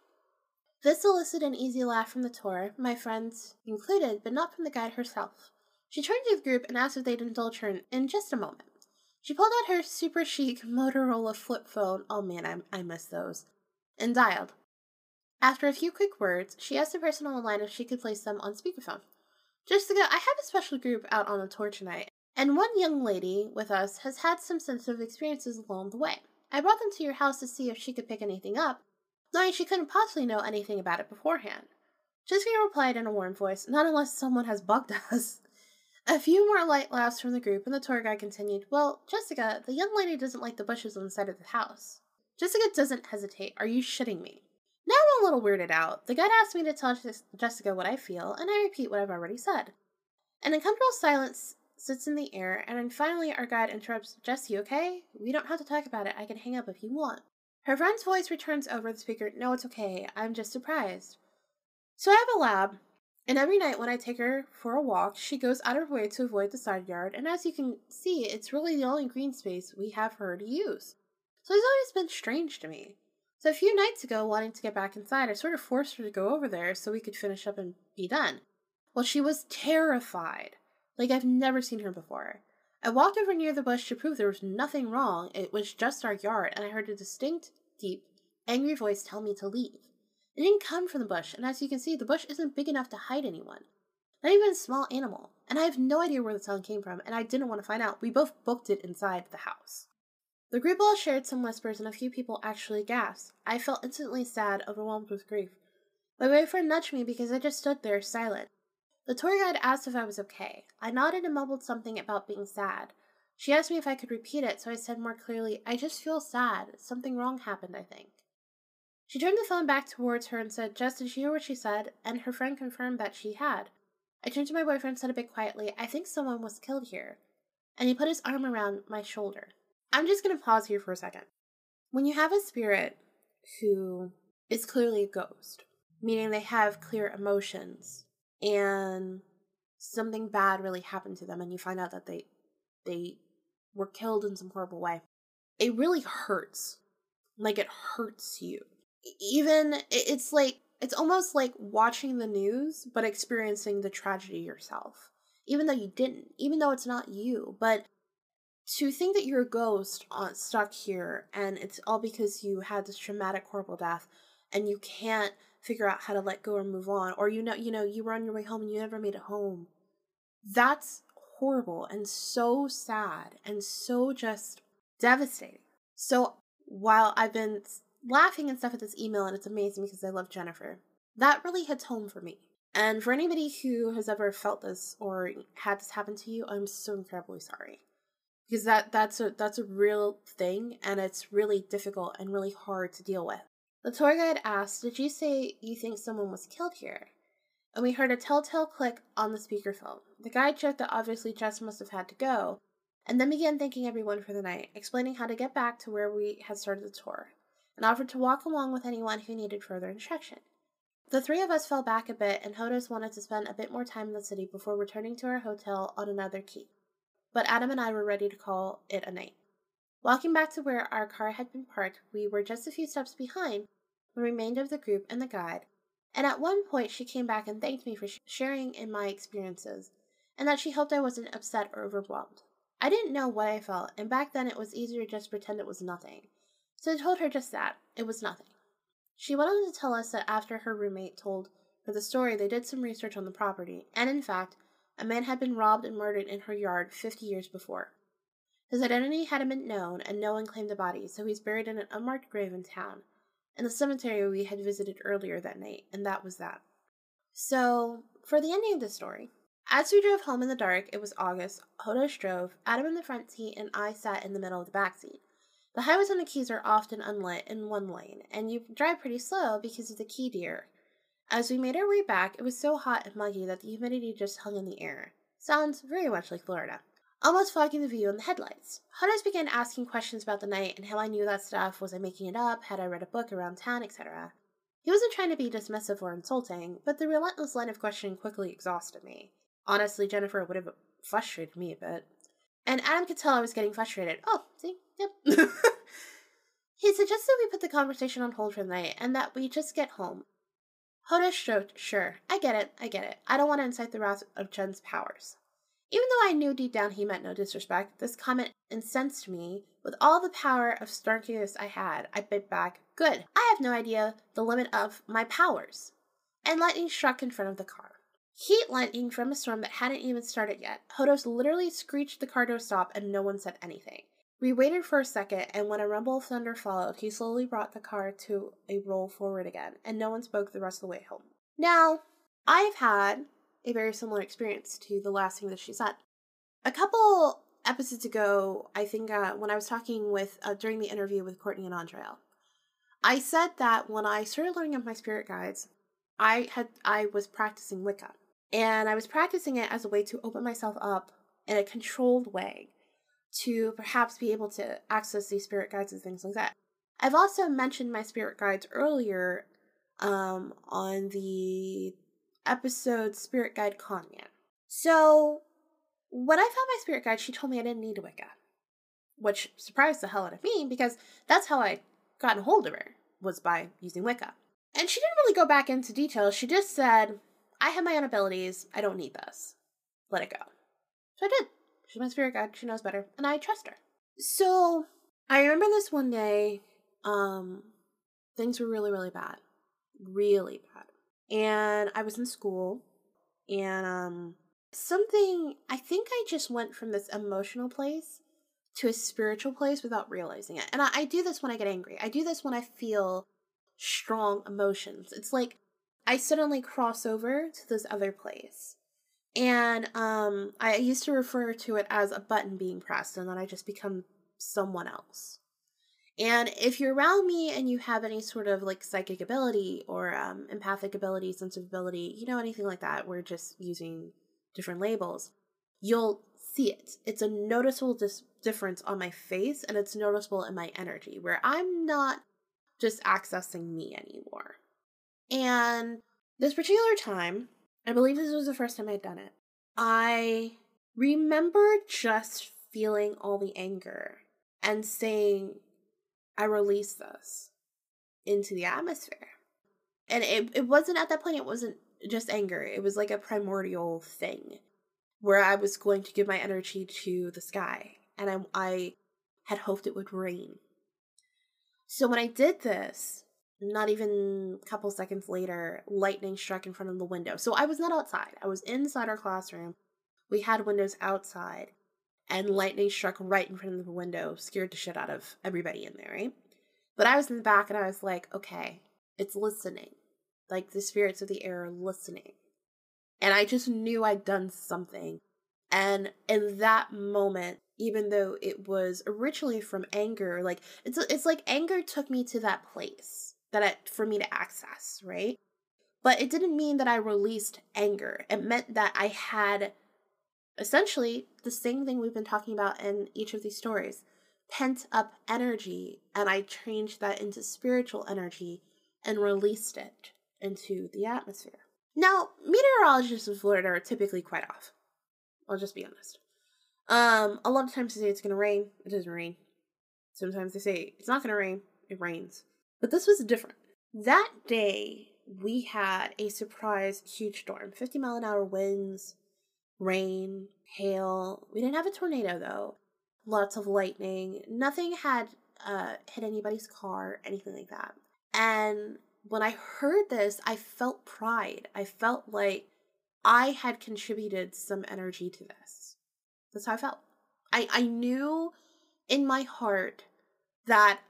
This elicited an easy laugh from the tour, my friends included, but not from the guide herself. She turned to the group and asked if they'd indulge her in just a moment. She pulled out her super chic Motorola flip phone, oh man, I, I miss those, and dialed. After a few quick words, she asked the person on the line if she could place them on speakerphone. Jessica, I have a special group out on the tour tonight, and one young lady with us has had some sensitive experiences along the way. I brought them to your house to see if she could pick anything up, knowing she couldn't possibly know anything about it beforehand. Jessica replied in a warm voice, Not unless someone has bugged us. A few more light laughs from the group, and the tour guide continued, Well, Jessica, the young lady doesn't like the bushes on the side of the house. Jessica doesn't hesitate. Are you shitting me? Now I'm a little weirded out. The guide asked me to tell Jessica what I feel, and I repeat what I've already said. An uncomfortable silence sits in the air, and then finally our guide interrupts, Jess, you okay? We don't have to talk about it. I can hang up if you want. Her friend's voice returns over the speaker. No, it's okay. I'm just surprised. So I have a lab, and every night when I take her for a walk, she goes out of her way to avoid the side yard, and as you can see, it's really the only green space we have for her to use. So it's always been strange to me. So a few nights ago, wanting to get back inside, I sort of forced her to go over there so we could finish up and be done. Well, she was terrified. Like I've never seen her before. I walked over near the bush to prove there was nothing wrong. It was just our yard, and I heard a distinct, deep, angry voice tell me to leave. It didn't come from the bush, and as you can see, the bush isn't big enough to hide anyone. Not even a small animal. And I have no idea where the sound came from, and I didn't want to find out. We both booked it inside the house. The group all shared some whispers, and a few people actually gasped. I felt instantly sad, overwhelmed with grief. My boyfriend nudged me because I just stood there silent. The tour guide asked if I was okay. I nodded and mumbled something about being sad. She asked me if I could repeat it, so I said more clearly, I just feel sad. Something wrong happened, I think. She turned the phone back towards her and said, Jess, did you hear what she said? And her friend confirmed that she had. I turned to my boyfriend and said a bit quietly, I think someone was killed here. And he put his arm around my shoulder. I'm just going to pause here for a second. When you have a spirit who is clearly a ghost, meaning they have clear emotions, and something bad really happened to them, and you find out that they they were killed in some horrible way, it really hurts. Like it hurts you. Even it's like it's almost like watching the news but experiencing the tragedy yourself. Even though you didn't, even though it's not you, but to think that you're a ghost on, uh, stuck here and it's all because you had this traumatic horrible death and you can't figure out how to let go or move on or you know you know you were on your way home and you never made it home that's horrible and so sad and so just devastating so while i've been laughing and stuff at this email and it's amazing because i love jennifer that really hits home for me and for anybody who has ever felt this or had this happen to you i'm so incredibly sorry because that that's a that's a real thing and it's really difficult and really hard to deal with. The tour guide asked, "Did you say you think someone was killed here?" And we heard a telltale click on the speakerphone. The guide joked that obviously Jess must have had to go, and then began thanking everyone for the night, explaining how to get back to where we had started the tour, and offered to walk along with anyone who needed further instruction. The three of us fell back a bit, and Hodos wanted to spend a bit more time in the city before returning to our hotel on another key but Adam and I were ready to call it a night. Walking back to where our car had been parked, we were just a few steps behind the remainder of the group and the guide, and at one point she came back and thanked me for sharing in my experiences, and that she hoped I wasn't upset or overwhelmed. I didn't know what I felt, and back then it was easier to just pretend it was nothing. So I told her just that it was nothing. She went on to tell us that after her roommate told her the story, they did some research on the property, and in fact, a man had been robbed and murdered in her yard 50 years before. His identity hadn't been known, and no one claimed the body, so he's buried in an unmarked grave in town, in the cemetery we had visited earlier that night, and that was that. So, for the ending of the story, as we drove home in the dark, it was August, Hodos drove, Adam in the front seat, and I sat in the middle of the back seat. The highways and the keys are often unlit in one lane, and you drive pretty slow because of the key deer, as we made our way back, it was so hot and muggy that the humidity just hung in the air. Sounds very much like Florida. Almost fogging the view in the headlights. Hunters began asking questions about the night and how I knew that stuff. Was I making it up? Had I read a book around town, etc.? He wasn't trying to be dismissive or insulting, but the relentless line of questioning quickly exhausted me. Honestly, Jennifer would have frustrated me a bit. And Adam could tell I was getting frustrated. Oh, see? Yep. *laughs* he suggested we put the conversation on hold for the night and that we just get home. Hodos joked, sure, I get it, I get it. I don't want to incite the wrath of Jen's powers. Even though I knew deep down he meant no disrespect, this comment incensed me. With all the power of snarkiness I had, I bit back, Good, I have no idea the limit of my powers. And lightning struck in front of the car. Heat lightning from a storm that hadn't even started yet. Hodos literally screeched the car to a stop and no one said anything. We waited for a second, and when a rumble of thunder followed, he slowly brought the car to a roll forward again, and no one spoke the rest of the way home. Now, I've had a very similar experience to the last thing that she said. A couple episodes ago, I think uh, when I was talking with, uh, during the interview with Courtney and Andrea, I said that when I started learning of my spirit guides, I had I was practicing Wicca, and I was practicing it as a way to open myself up in a controlled way to perhaps be able to access these spirit guides and things like that. I've also mentioned my spirit guides earlier um, on the episode Spirit Guide Kanya. So, when I found my spirit guide, she told me I didn't need a Wicca, which surprised the hell out of me because that's how I got a hold of her, was by using Wicca. And she didn't really go back into details. She just said, I have my own abilities. I don't need this. Let it go. So I did. She's my spirit guide. She knows better, and I trust her. So I remember this one day. Um, things were really, really bad, really bad, and I was in school, and um, something. I think I just went from this emotional place to a spiritual place without realizing it. And I, I do this when I get angry. I do this when I feel strong emotions. It's like I suddenly cross over to this other place. And um I used to refer to it as a button being pressed and then I just become someone else. And if you're around me and you have any sort of like psychic ability or um, empathic ability, sensitive ability, you know, anything like that, we're just using different labels, you'll see it. It's a noticeable dis- difference on my face and it's noticeable in my energy where I'm not just accessing me anymore. And this particular time, I believe this was the first time I'd done it, I remember just feeling all the anger and saying, I release this into the atmosphere. And it, it wasn't at that point, it wasn't just anger, it was like a primordial thing where I was going to give my energy to the sky. And I, I had hoped it would rain. So when I did this, not even a couple seconds later, lightning struck in front of the window. So I was not outside, I was inside our classroom. We had windows outside, and lightning struck right in front of the window, scared the shit out of everybody in there, right? But I was in the back and I was like, okay, it's listening. Like the spirits of the air are listening. And I just knew I'd done something. And in that moment, even though it was originally from anger, like it's it's like anger took me to that place that for me to access, right? But it didn't mean that I released anger. It meant that I had essentially the same thing we've been talking about in each of these stories pent up energy, and I changed that into spiritual energy and released it into the atmosphere. Now, meteorologists in Florida are typically quite off. I'll just be honest. Um, a lot of times they say it's gonna rain, it doesn't rain. Sometimes they say it's not gonna rain, it rains. But this was different. That day, we had a surprise huge storm 50 mile an hour winds, rain, hail. We didn't have a tornado though. Lots of lightning. Nothing had uh, hit anybody's car, anything like that. And when I heard this, I felt pride. I felt like I had contributed some energy to this. That's how I felt. I, I knew in my heart that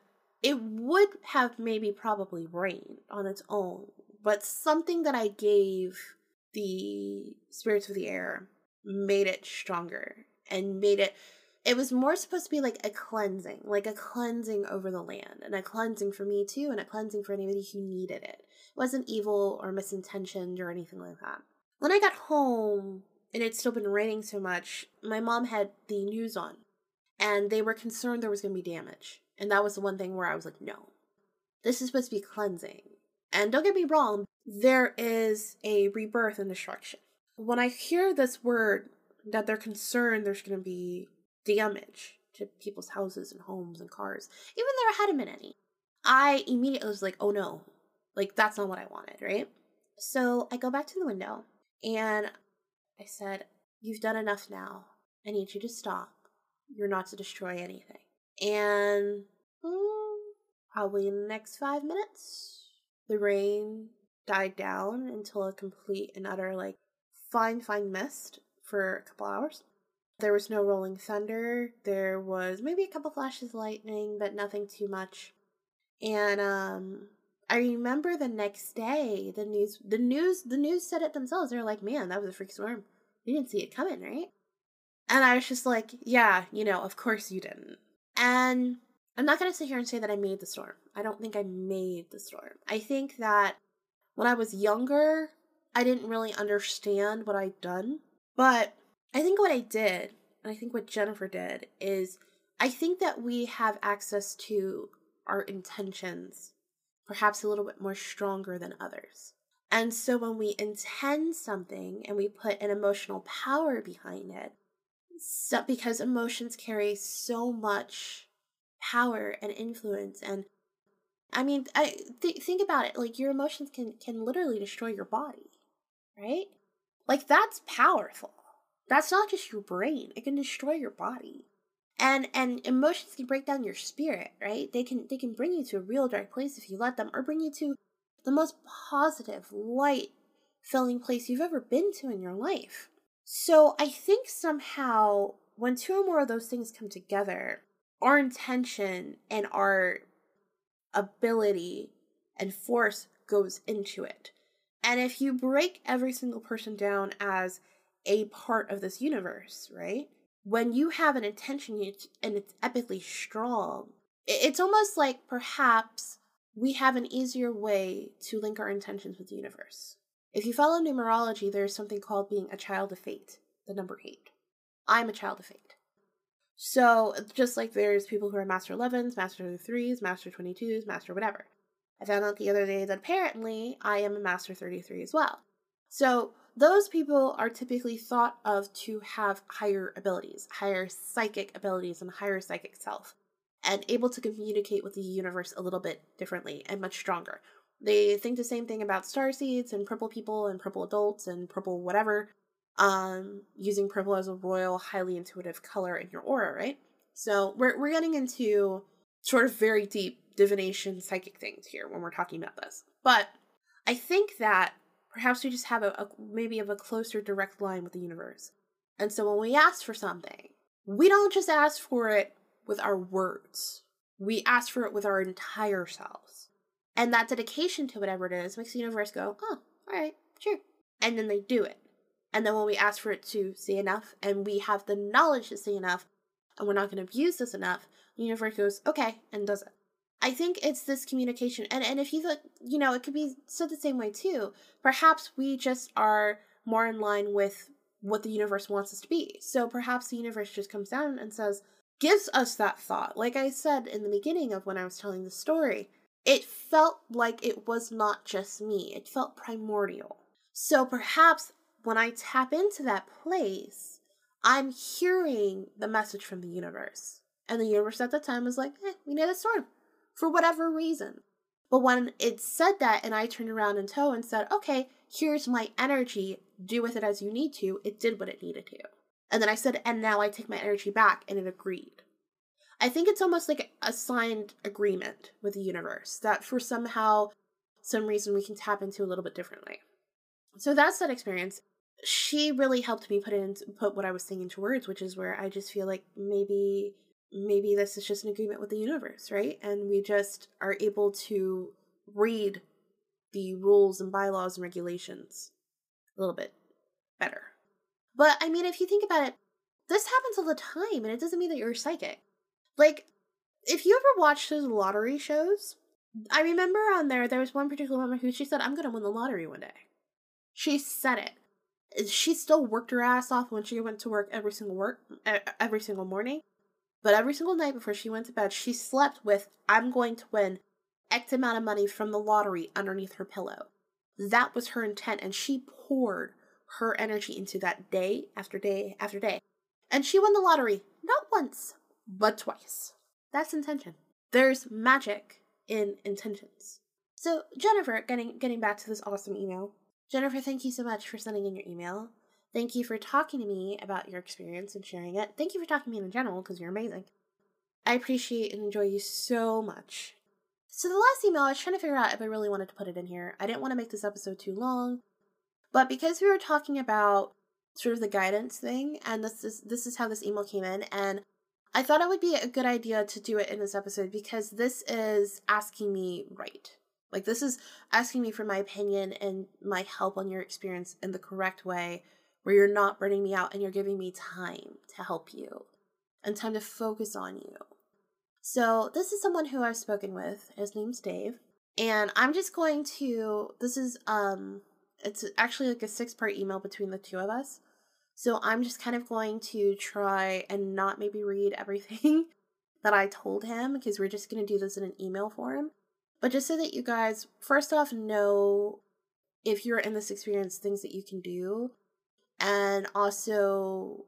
it would have maybe probably rained on its own, but something that I gave the spirits of the air made it stronger and made it it was more supposed to be like a cleansing, like a cleansing over the land, and a cleansing for me too, and a cleansing for anybody who needed it. It wasn't evil or misintentioned or anything like that. When I got home and it's still been raining so much, my mom had the news on, and they were concerned there was going to be damage. And that was the one thing where I was like, no, this is supposed to be cleansing. And don't get me wrong, there is a rebirth and destruction. When I hear this word that they're concerned there's going to be damage to people's houses and homes and cars, even though there hadn't been any. I immediately was like, oh no, like that's not what I wanted, right? So I go back to the window and I said, You've done enough now. I need you to stop. You're not to destroy anything. And hmm, probably in the next five minutes, the rain died down until a complete and utter, like, fine, fine mist for a couple hours. There was no rolling thunder. There was maybe a couple flashes of lightning, but nothing too much. And um I remember the next day the news the news the news said it themselves. They were like, Man, that was a freak storm. You didn't see it coming, right? And I was just like, Yeah, you know, of course you didn't. And I'm not gonna sit here and say that I made the storm. I don't think I made the storm. I think that when I was younger, I didn't really understand what I'd done. But I think what I did, and I think what Jennifer did, is I think that we have access to our intentions perhaps a little bit more stronger than others. And so when we intend something and we put an emotional power behind it, so, because emotions carry so much power and influence and I mean, I th- think about it. Like your emotions can can literally destroy your body, right? Like that's powerful. That's not just your brain. It can destroy your body. And and emotions can break down your spirit, right? They can they can bring you to a real dark place if you let them or bring you to the most positive, light filling place you've ever been to in your life. So I think somehow when two or more of those things come together, our intention and our ability and force goes into it. And if you break every single person down as a part of this universe, right? When you have an intention and it's epically strong, it's almost like perhaps we have an easier way to link our intentions with the universe. If you follow numerology, there's something called being a child of fate, the number eight. I'm a child of fate. So, just like there's people who are Master 11s, Master 3s, Master 22s, Master whatever. I found out the other day that apparently I am a Master 33 as well. So, those people are typically thought of to have higher abilities, higher psychic abilities, and higher psychic self, and able to communicate with the universe a little bit differently and much stronger. They think the same thing about star seeds and purple people and purple adults and purple whatever, um, using purple as a royal, highly intuitive color in your aura, right? So we're we're getting into sort of very deep divination psychic things here when we're talking about this. But I think that perhaps we just have a, a maybe of a closer direct line with the universe. And so when we ask for something, we don't just ask for it with our words. We ask for it with our entire selves. And that dedication to whatever it is makes the universe go, oh, all right, sure. And then they do it. And then when we ask for it to say enough and we have the knowledge to say enough and we're not going to abuse this enough, the universe goes, okay, and does it. I think it's this communication. And, and if you thought, you know, it could be said the same way too. Perhaps we just are more in line with what the universe wants us to be. So perhaps the universe just comes down and says, gives us that thought. Like I said in the beginning of when I was telling the story, it felt like it was not just me, it felt primordial. So perhaps when I tap into that place, I'm hearing the message from the universe. And the universe at the time was like, eh, we need a storm for whatever reason. But when it said that and I turned around in tow and said, okay, here's my energy, do with it as you need to, it did what it needed to. And then I said, and now I take my energy back, and it agreed. I think it's almost like a signed agreement with the universe that for somehow, some reason, we can tap into a little bit differently. So that's that experience she really helped me put it into put what I was saying into words, which is where I just feel like maybe maybe this is just an agreement with the universe, right? And we just are able to read the rules and bylaws and regulations a little bit better. But I mean, if you think about it, this happens all the time, and it doesn't mean that you're psychic. Like, if you ever watched those lottery shows, I remember on there, there was one particular woman who she said, I'm to win the lottery one day. She said it she still worked her ass off when she went to work every single work every single morning. But every single night before she went to bed, she slept with I'm going to win X amount of money from the lottery underneath her pillow. That was her intent, and she poured her energy into that day after day after day. And she won the lottery, not once, but twice. That's intention. There's magic in intentions. So, Jennifer, getting getting back to this awesome email, Jennifer, thank you so much for sending in your email. Thank you for talking to me about your experience and sharing it. Thank you for talking to me in general because you're amazing. I appreciate and enjoy you so much. So, the last email, I was trying to figure out if I really wanted to put it in here. I didn't want to make this episode too long, but because we were talking about sort of the guidance thing, and this is this is how this email came in, and I thought it would be a good idea to do it in this episode because this is asking me right. Like, this is asking me for my opinion and my help on your experience in the correct way, where you're not burning me out and you're giving me time to help you and time to focus on you. So, this is someone who I've spoken with. His name's Dave. And I'm just going to, this is, um, it's actually like a six part email between the two of us. So, I'm just kind of going to try and not maybe read everything *laughs* that I told him because we're just going to do this in an email form. But just so that you guys, first off, know if you're in this experience, things that you can do. And also,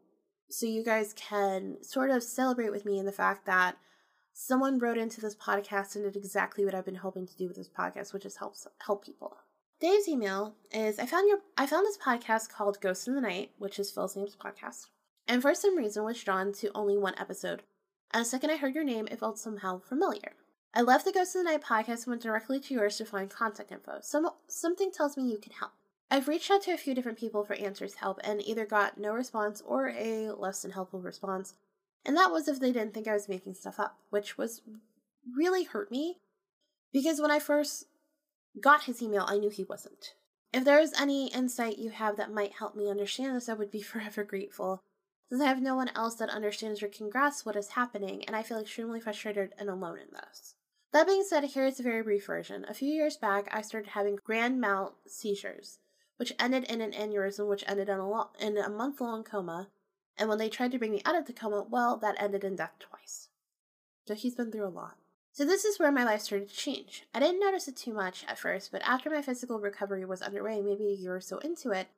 so you guys can sort of celebrate with me in the fact that someone wrote into this podcast and did exactly what I've been hoping to do with this podcast, which is help help people. Dave's email is I found your I found this podcast called Ghost in the Night, which is Phil's name's podcast, and for some reason was drawn to only one episode. And the second I heard your name, it felt somehow familiar. I left the Ghost in the Night podcast and went directly to yours to find contact info. Some something tells me you can help. I've reached out to a few different people for answers help and either got no response or a less than helpful response. And that was if they didn't think I was making stuff up, which was really hurt me because when I first got his email, I knew he wasn't. If there is any insight you have that might help me understand this, I would be *laughs* forever grateful. Since I have no one else that understands or can grasp what is happening, and I feel extremely frustrated and alone in this. That being said, here is a very brief version. A few years back, I started having grand mal seizures, which ended in an aneurysm, which ended in a, lo- in a month long coma. And when they tried to bring me out of the coma, well, that ended in death twice. So he's been through a lot. So this is where my life started to change. I didn't notice it too much at first, but after my physical recovery was underway, maybe a year or so into it,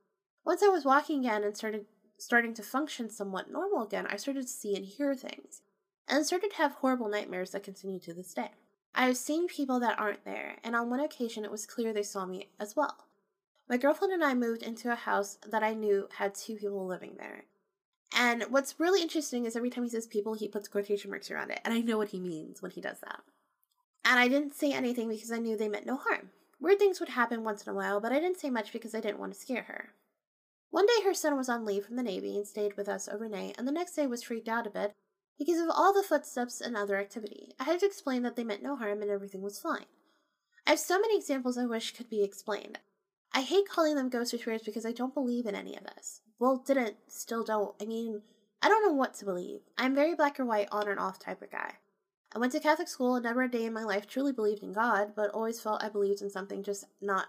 once I was walking again and started starting to function somewhat normal again, I started to see and hear things, and started to have horrible nightmares that continue to this day. I have seen people that aren't there, and on one occasion it was clear they saw me as well. My girlfriend and I moved into a house that I knew had two people living there. And what's really interesting is every time he says people, he puts quotation marks around it, and I know what he means when he does that. And I didn't say anything because I knew they meant no harm. Weird things would happen once in a while, but I didn't say much because I didn't want to scare her. One day her son was on leave from the Navy and stayed with us overnight, and the next day was freaked out a bit because of all the footsteps and other activity. I had to explain that they meant no harm and everything was fine. I have so many examples I wish could be explained. I hate calling them ghost or spirits because I don't believe in any of this. Well, didn't, still don't. I mean, I don't know what to believe. I'm very black or white, on and off type of guy. I went to Catholic school and never a day in my life truly believed in God, but always felt I believed in something, just not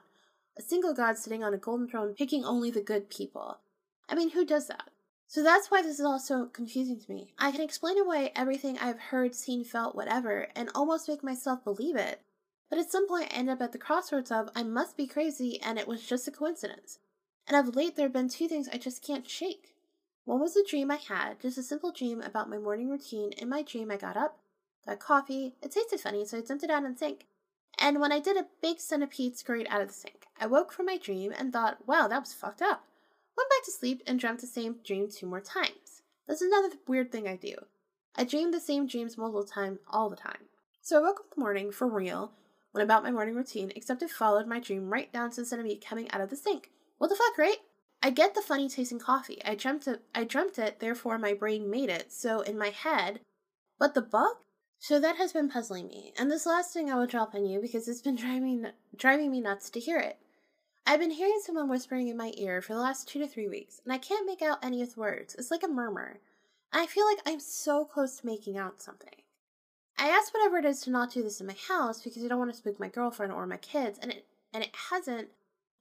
a single God sitting on a golden throne picking only the good people. I mean, who does that? So that's why this is all so confusing to me. I can explain away everything I've heard, seen, felt, whatever, and almost make myself believe it. But at some point, I end up at the crossroads of I must be crazy and it was just a coincidence. And of late, there have been two things I just can't shake. One was a dream I had, just a simple dream about my morning routine. In my dream, I got up, got coffee. It tasted funny, so I dumped it out in the sink. And when I did, a big centipede scurried out of the sink. I woke from my dream and thought, wow, that was fucked up. Went back to sleep and dreamt the same dream two more times. That's another weird thing I do. I dream the same dreams multiple times all the time. So I woke up in the morning for real, went about my morning routine, except it followed my dream right down to the centipede coming out of the sink. What the fuck, right? I get the funny tasting coffee. I dreamt it I dreamt it, therefore my brain made it, so in my head. But the bug? So that has been puzzling me, and this last thing I will drop on you because it's been *laughs* driving driving me nuts to hear it. I've been hearing someone whispering in my ear for the last two to three weeks, and I can't make out any of the words. It's like a murmur. And I feel like I'm so close to making out something. I asked whatever it is to not do this in my house because I don't want to spook my girlfriend or my kids, and it and it hasn't.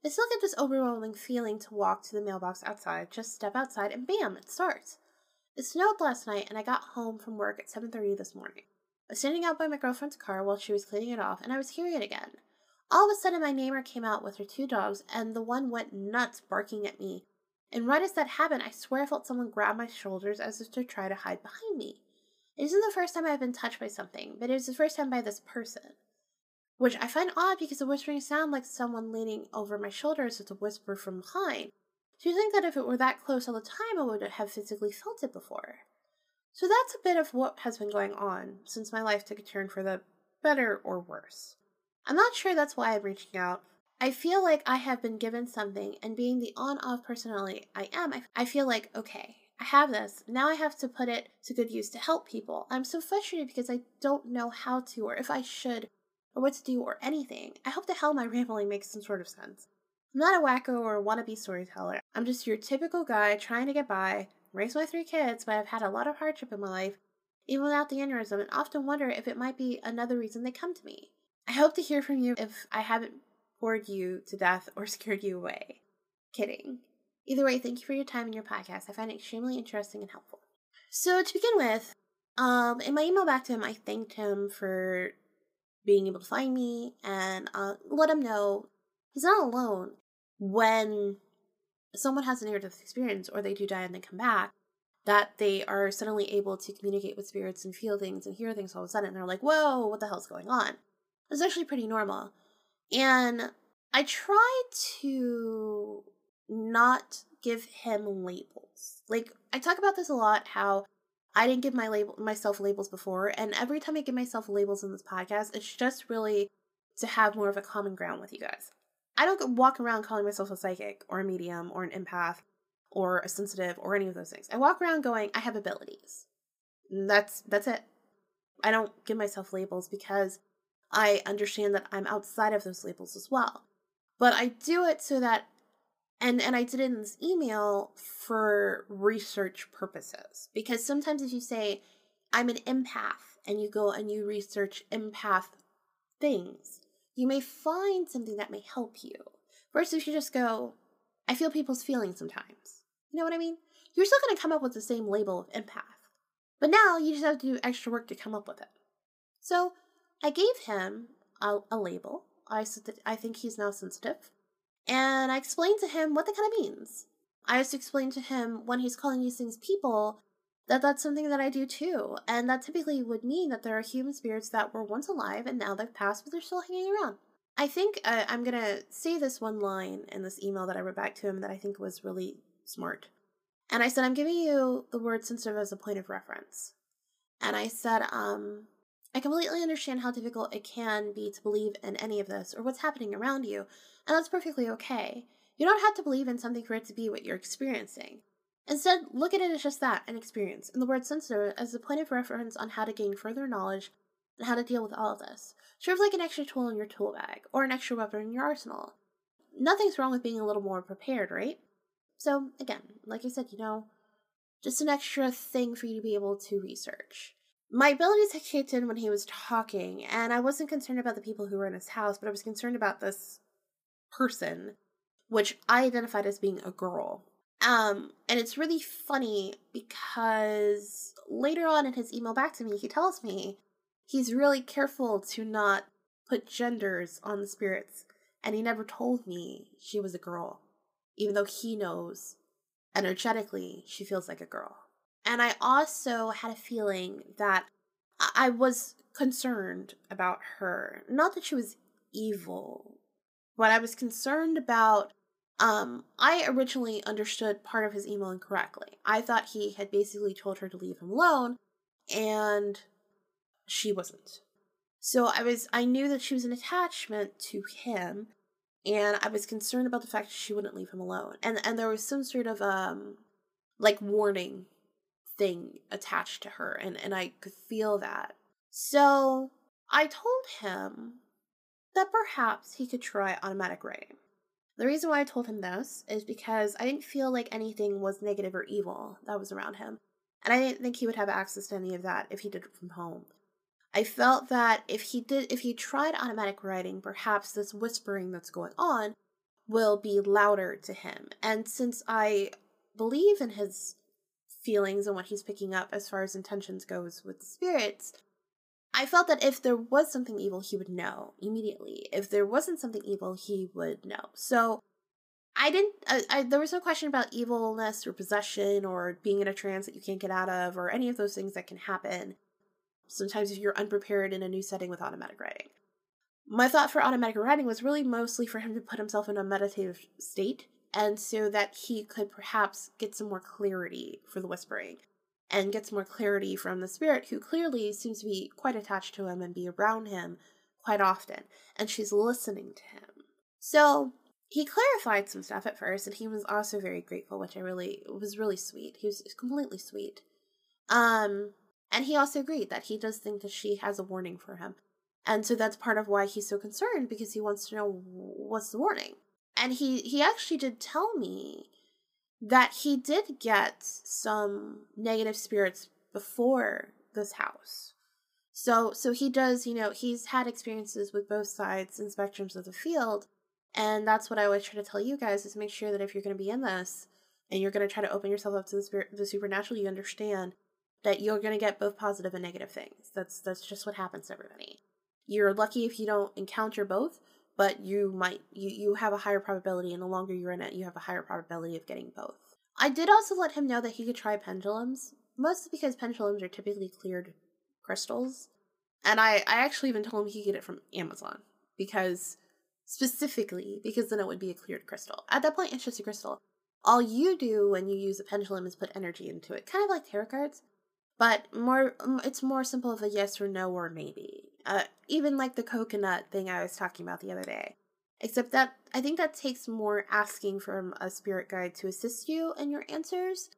I still get this overwhelming feeling to walk to the mailbox outside, just step outside, and bam, it starts. It snowed last night, and I got home from work at 7:30 this morning. I was standing out by my girlfriend's car while she was cleaning it off, and I was hearing it again. All of a sudden, my neighbor came out with her two dogs, and the one went nuts barking at me. And right as that happened, I swear I felt someone grab my shoulders as if to try to hide behind me. It isn't the first time I've been touched by something, but it was the first time by this person. Which I find odd because the whispering sounded like someone leaning over my shoulder shoulders with a whisper from behind. Do you think that if it were that close all the time, I would have physically felt it before? So that's a bit of what has been going on since my life took a turn for the better or worse. I'm not sure that's why I'm reaching out. I feel like I have been given something, and being the on off personality I am, I feel like, okay, I have this. Now I have to put it to good use to help people. I'm so frustrated because I don't know how to, or if I should, what to do, or anything. I hope the hell my rambling makes some sort of sense. I'm not a wacko or a wannabe storyteller. I'm just your typical guy trying to get by, raise my three kids, but I've had a lot of hardship in my life, even without the aneurysm, and often wonder if it might be another reason they come to me. I hope to hear from you if I haven't bored you to death or *laughs* scared you away. Kidding. Either way, thank you for your time and your podcast. I find it extremely interesting and helpful. So to begin with, um, in my email back to him, I thanked him for being able to find me and uh, let him know he's not alone when someone has a death experience or they do die and they come back, that they are suddenly able to communicate with spirits and feel things and hear things all of a sudden. And they're like, whoa, what the hell's going on? It's actually pretty normal. And I try to not give him labels. Like I talk about this a lot how I didn't give my label myself labels before and every time I give myself labels in this podcast it's just really to have more of a common ground with you guys. I don't walk around calling myself a psychic or a medium or an empath or a sensitive or any of those things. I walk around going I have abilities. That's that's it. I don't give myself labels because I understand that I'm outside of those labels as well. But I do it so that and and I did it in this email for research purposes because sometimes if you say I'm an empath and you go and you research empath things, you may find something that may help you. Versus if you just go, I feel people's feelings sometimes. You know what I mean? You're still going to come up with the same label of empath. But now you just have to do extra work to come up with it. So I gave him a, a label. I said that I think he's now sensitive. And I explained to him what that kind of means. I just explained to him when he's calling these things people that that's something that I do too. And that typically would mean that there are human spirits that were once alive and now they've passed, but they're still hanging around. I think uh, I'm going to say this one line in this email that I wrote back to him that I think was really smart. And I said, I'm giving you the word sensitive as a point of reference. And I said, um, I completely understand how difficult it can be to believe in any of this or what's happening around you, and that's perfectly okay. You don't have to believe in something for it to be what you're experiencing. Instead, look at it as just that an experience, and the word sensitive as a point of reference on how to gain further knowledge and how to deal with all of this. Sort of like an extra tool in your tool bag, or an extra weapon in your arsenal. Nothing's wrong with being a little more prepared, right? So, again, like I said, you know, just an extra thing for you to be able to research. My abilities had kicked in when he was talking, and I wasn't concerned about the people who were in his house, but I was concerned about this person, which I identified as being a girl. Um, and it's really funny because later on in his email back to me, he tells me he's really careful to not put genders on the spirits, and he never told me she was a girl, even though he knows energetically she feels like a girl. And I also had a feeling that I was concerned about her. Not that she was evil, but I was concerned about um I originally understood part of his email incorrectly. I thought he had basically told her to leave him alone and she wasn't. So I was I knew that she was an attachment to him and I was concerned about the fact that she wouldn't leave him alone. And and there was some sort of um like warning thing attached to her and and I could feel that. So I told him that perhaps he could try automatic writing. The reason why I told him this is because I didn't feel like anything was negative or evil that was around him. And I didn't think he would have access to any of that if he did it from home. I felt that if he did if he tried automatic writing, perhaps this whispering that's going on will be louder to him. And since I believe in his feelings and what he's picking up as far as intentions goes with spirits, I felt that if there was something evil, he would know immediately. If there wasn't something evil, he would know. So I didn't, I, I, there was no question about evilness or possession or being in a trance that you can't get out of or any of those things that can happen. Sometimes if you're unprepared in a new setting with automatic writing. My thought for automatic writing was really mostly for him to put himself in a meditative state and so that he could perhaps get some more clarity for the whispering and gets more clarity from the spirit, who clearly seems to be quite attached to him and be around him quite often, and she's listening to him. So he clarified some stuff at first, and he was also very grateful, which I really was really sweet. He was completely sweet. Um, and he also agreed that he does think that she has a warning for him. And so that's part of why he's so concerned because he wants to know what's the warning. And he he actually did tell me that he did get some negative spirits before this house. So so he does, you know, he's had experiences with both sides and spectrums of the field. And that's what I always try to tell you guys is make sure that if you're going to be in this and you're going to try to open yourself up to the spirit the supernatural, you understand that you're going to get both positive and negative things. That's that's just what happens to everybody. You're lucky if you don't encounter both, but you might you you have a higher probability and the longer you're in it you have a higher probability of getting both i did also let him know that he could try pendulums mostly because pendulums are typically cleared crystals and i i actually even told him he could get it from amazon because specifically because then it would be a cleared crystal. At that point, it's just a crystal. All you do when you use a pendulum is put energy into it, kind of like tarot cards, but more. It's more simple of a yes or no or maybe. Uh, even like the coconut thing I was talking about the other day. Except that I think that takes more asking from a spirit guide to assist you in your answers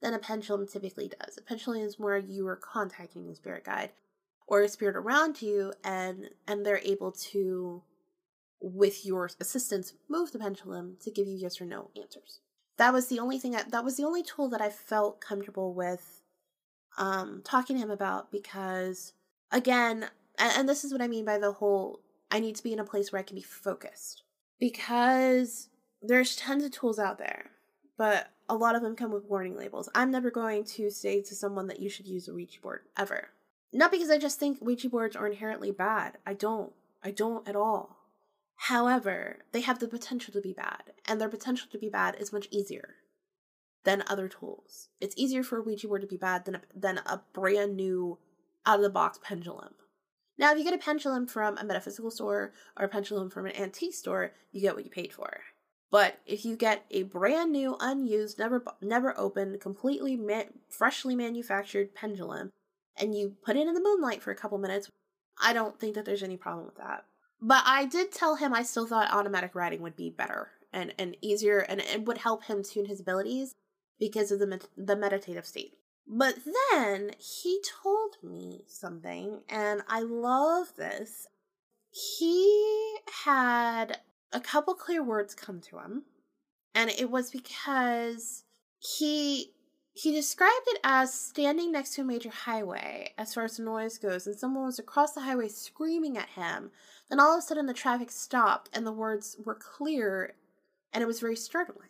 than a pendulum typically does. A pendulum is more you are contacting a spirit guide or a spirit around you and and they're able to with your assistance move the pendulum to give you yes or no answers. That was the only thing I, that was the only tool that I felt comfortable with um talking to him about because again and, and this is what I mean by the whole I need to be in a place where I can be focused because there's tons of tools out there, but a lot of them come with warning labels. I'm never going to say to someone that you should use a Ouija board ever. Not because I just think Ouija boards are inherently bad. I don't. I don't at all. However, they have the potential to be bad, and their potential to be bad is much easier than other tools. It's easier for a Ouija board to be bad than a, than a brand new out of the box pendulum. Now, if you get a pendulum from a metaphysical store or a pendulum from an antique store, you get what you paid for. But if you get a brand new, unused, never never opened, completely ma- freshly manufactured pendulum, and you put it in the moonlight for a couple minutes, I don't think that there's any problem with that. But I did tell him I still thought automatic writing would be better and, and easier, and it would help him tune his abilities because of the med- the meditative state. But then he told me something, and I love this. He had a couple clear words come to him, and it was because he he described it as standing next to a major highway as far as noise goes, and someone was across the highway screaming at him. Then all of a sudden the traffic stopped and the words were clear, and it was very startling.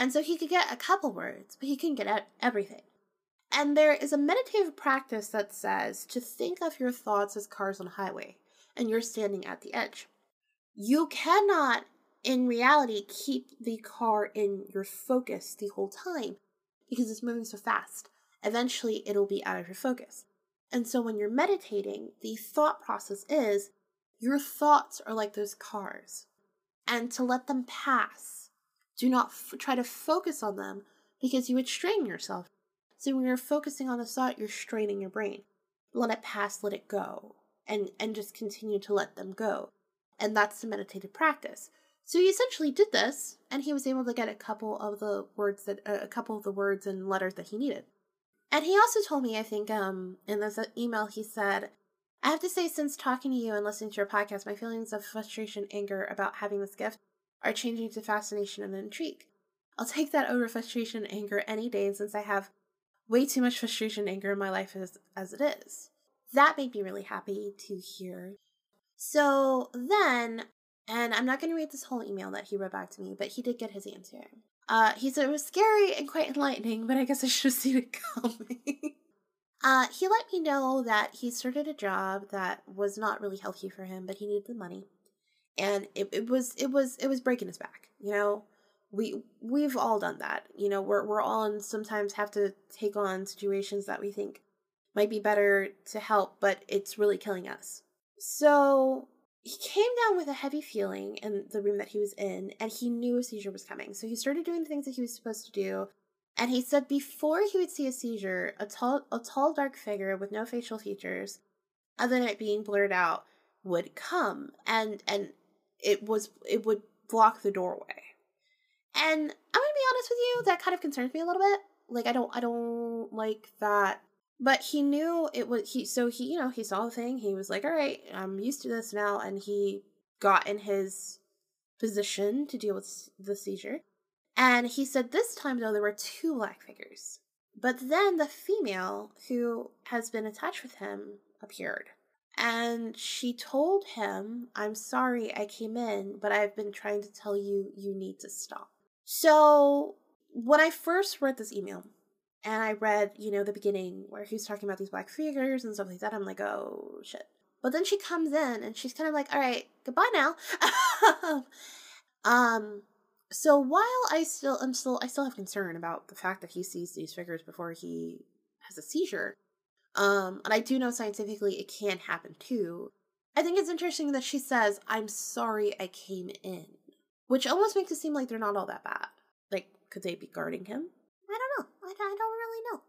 And so he could get a couple words, but he couldn't get at everything. And there is a meditative practice that says to think of your thoughts as cars on a highway, and you're standing at the edge. You cannot, in reality, keep the car in your focus the whole time because it's moving so fast. Eventually, it'll be out of your focus. And so, when you're meditating, the thought process is your thoughts are like those cars, and to let them pass. Do not f- try to focus on them because you would strain yourself. So when you're focusing on a thought, you're straining your brain. Let it pass, let it go, and and just continue to let them go. And that's the meditative practice. So he essentially did this, and he was able to get a couple of the words that uh, a couple of the words and letters that he needed. And he also told me, I think, um, in this email, he said, "I have to say, since talking to you and listening to your podcast, my feelings of frustration, anger about having this gift are changing to fascination and intrigue. I'll take that over frustration and anger any day, since I have way too much frustration and anger in my life as, as it is. That made me really happy to hear. So then, and I'm not going to read this whole email that he wrote back to me, but he did get his answer. Uh, he said it was scary and quite enlightening, but I guess I should have seen it coming. *laughs* uh, he let me know that he started a job that was not really healthy for him, but he needed the money, and it, it was it was it was breaking his back. You know, we we've all done that. You know, we're we're all and sometimes have to take on situations that we think might be better to help, but it's really killing us. So he came down with a heavy feeling in the room that he was in, and he knew a seizure was coming. So he started doing the things that he was supposed to do. And he said before he would see a seizure, a tall, a tall, dark figure with no facial features, other than it being blurred out, would come, and and it was it would block the doorway. And I'm gonna be honest with you, that kind of concerns me a little bit. Like I don't I don't like that. But he knew it was he so he, you know, he saw the thing, he was like, Alright, I'm used to this now, and he got in his position to deal with the seizure. And he said this time though there were two black figures. But then the female who has been attached with him appeared. And she told him, I'm sorry I came in, but I've been trying to tell you you need to stop. So when I first read this email, and I read, you know, the beginning where he's talking about these black figures and stuff like that, I'm like, oh shit. But then she comes in and she's kind of like, all right, goodbye now. *laughs* um, so while I still am still I still have concern about the fact that he sees these figures before he has a seizure, um, and I do know scientifically it can happen too. I think it's interesting that she says, I'm sorry I came in, which almost makes it seem like they're not all that bad. Like, could they be guarding him? I don't know. I, I don't really know.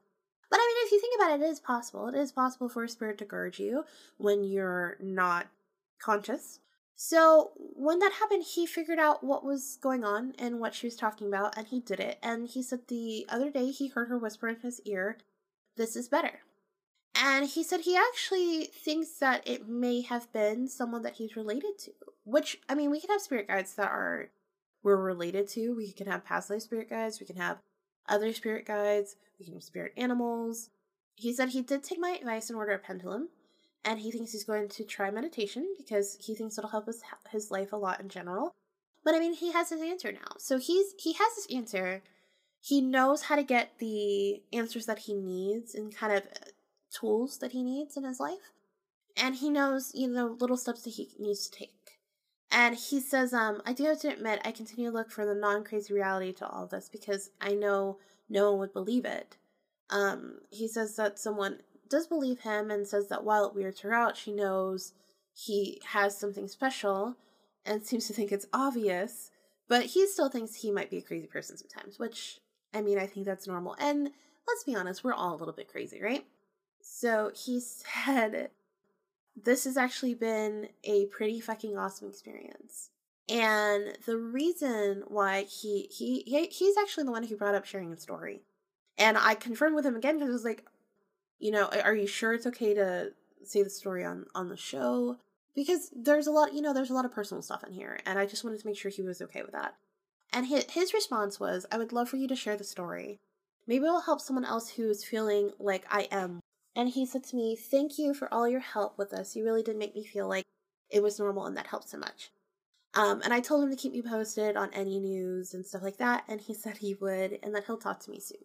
But I mean, if you think about it, it is possible. It is possible for a spirit to guard you when you're not conscious. So when that happened, he figured out what was going on and what she was talking about, and he did it. And he said the other day he heard her whisper in his ear, This is better. And he said he actually thinks that it may have been someone that he's related to. Which, I mean, we can have spirit guides that are we're related to. We can have past life spirit guides. We can have other spirit guides. We can have spirit animals. He said he did take my advice and order a pendulum, and he thinks he's going to try meditation because he thinks it'll help his his life a lot in general. But I mean, he has his answer now. So he's he has his answer. He knows how to get the answers that he needs and kind of tools that he needs in his life. And he knows, you know, little steps that he needs to take. And he says, um, I do have to admit, I continue to look for the non crazy reality to all of this because I know no one would believe it. Um, he says that someone does believe him and says that while it weirds her out, she knows he has something special and *laughs* seems to think it's obvious, but he still thinks he might be a crazy person sometimes, which, I mean, I think that's normal. And let's be honest, we're all a little bit crazy, right? So he said this has actually been a pretty fucking awesome experience. And the reason why he he, he he's actually the one who brought up sharing a story. And I confirmed with him again because I was like, you know, are you sure it's okay to say the story on on the show? Because there's a lot, you know, there's a lot of personal stuff in here, and I just wanted to make sure he was okay with that. And his his response was, "I would love for you to share the story. Maybe it'll help someone else who's feeling like I am and he said to me, Thank you for all your help with this. You really did make me feel like it was normal and that helped so much. Um, and I told him to keep me posted on any news and stuff like that. And he *laughs* said he would and that he'll talk to me soon.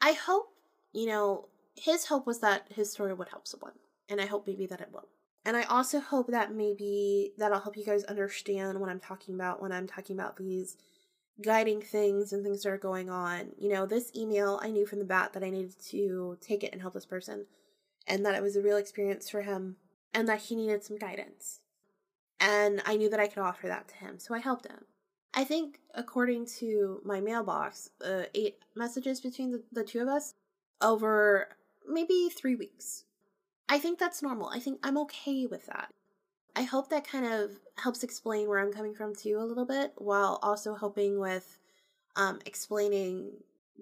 I hope, you know, his hope was that his story would help someone. And I hope maybe that it will. And I also hope that maybe that'll help you guys understand what I'm talking about when I'm talking about these guiding things and things that are going on. You know, this email, I knew from the bat that I needed to take it and help this person, and that it was a real experience for him, and that he needed some guidance. And I knew that I could offer that to him, so I helped him. I think, according to my mailbox, uh, eight messages between the, the two of us over maybe three weeks. I think that's normal. I think I'm okay with that. I hope that kind of helps explain where I'm coming from too a little bit, while also helping with um, explaining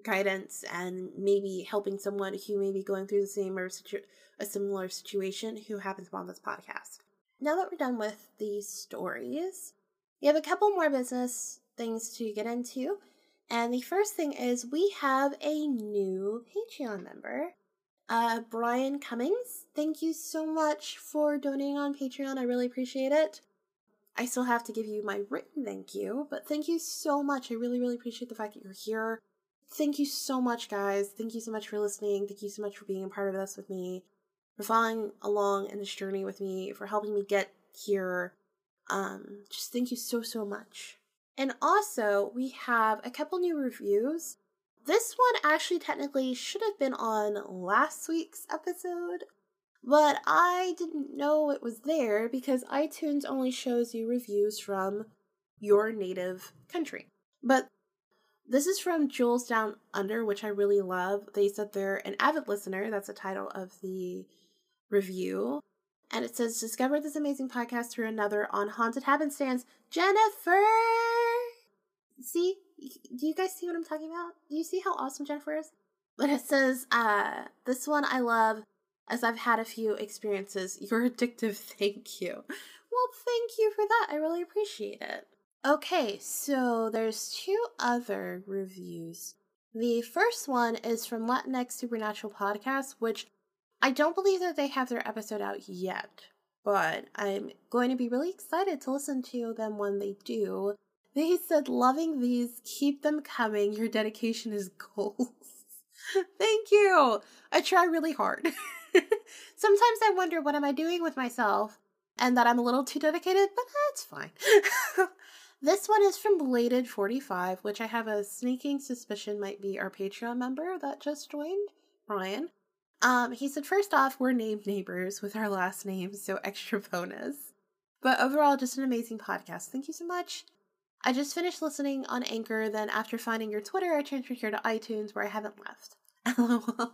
guidance and maybe helping someone who may be going through the same or situ- a similar situation who happens on this podcast. Now that we're done with these stories, we have a couple more business things to get into. And the first thing is we have a new Patreon member. Uh, Brian Cummings, thank you so much for donating on Patreon. I really appreciate it. I still have to give you my written thank you, but thank you so much. I really, really appreciate the fact that you're here. Thank you so much, guys. Thank you so much for listening. Thank you so much for being a part of this with me, for following along in this journey with me, for helping me get here. Um, just thank you so, so much. And also, we have a couple new reviews. This one actually technically should have been on last week's episode, but I didn't know it was there because iTunes only shows you reviews from your native country. But this is from Jules Down Under, which I really love. They said they're an avid listener. That's the title of the review. And it says, Discover this amazing podcast through another on Haunted Happenstance. Jennifer! See, do you guys see what I'm talking about? Do you see how awesome Jennifer is? But it says, uh, this one I love as I've had a few experiences. You're addictive, *laughs* thank you. Well, thank you for that. I really appreciate it. Okay, so there's two other reviews. The first one is from Latinx Supernatural Podcast, which I don't believe that they have their episode out yet, but I'm going to be really excited to listen to them when they do. They said, loving these, keep them coming. Your dedication is gold. *laughs* Thank you. I try really hard. *laughs* Sometimes I wonder what am I doing with myself and that I'm a little too dedicated, but that's fine. *laughs* this one is from Bladed45, which I have a sneaking suspicion might be our Patreon member that just joined, Brian. Um, he said, first off, we're named neighbors with our last names, so extra bonus. But overall, just an amazing podcast. Thank you so much. I just finished listening on Anchor, then after finding your Twitter, I transferred here to iTunes where I haven't left. *laughs* LOL.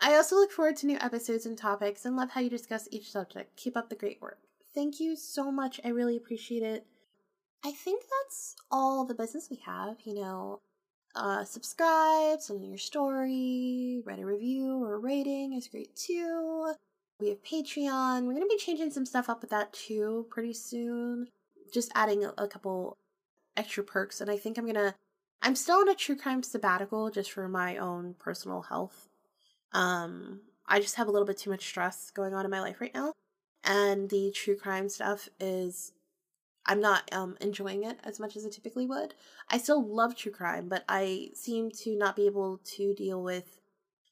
I also look forward to new episodes and topics and love how you discuss each subject. Keep up the great work. Thank you so much. I really appreciate it. I think that's all the business we have, you know. Uh, subscribe, send in your story, write a review or a rating is great too. We have Patreon. We're going to be changing some stuff up with that too pretty soon. Just adding a, a couple extra perks. And I think I'm to, I'm still on a true crime sabbatical just for my own personal health. Um, I just have a little bit too much stress going on in my life right now. And the true crime stuff is I'm not um enjoying it as much as I typically would. I still love true crime, but I seem to not be able to deal with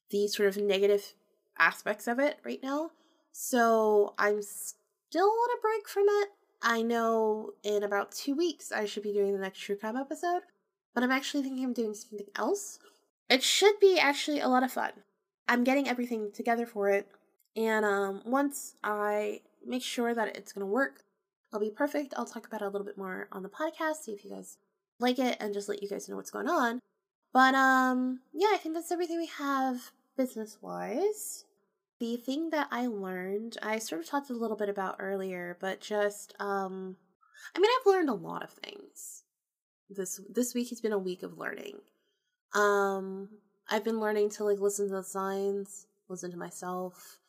the sort of negative aspects of it right now. So I'm still on a break from it. I know in about two weeks I should be doing the next true crime episode, but I'm actually thinking of doing something else. It should be actually a lot of fun. I'm getting everything together for it, and um, once I make sure that it's gonna work, I'll be perfect. I'll talk about it a little bit more on the podcast, see if you guys like it, and just let you guys know what's going on. But um, yeah, I think that's everything we have business wise. The thing that I learned, I sort of talked a little bit about earlier, but just um, I mean, I've learned a lot of things. This this week has been a week of learning. Um, I've been learning to like listen to the signs, listen to myself.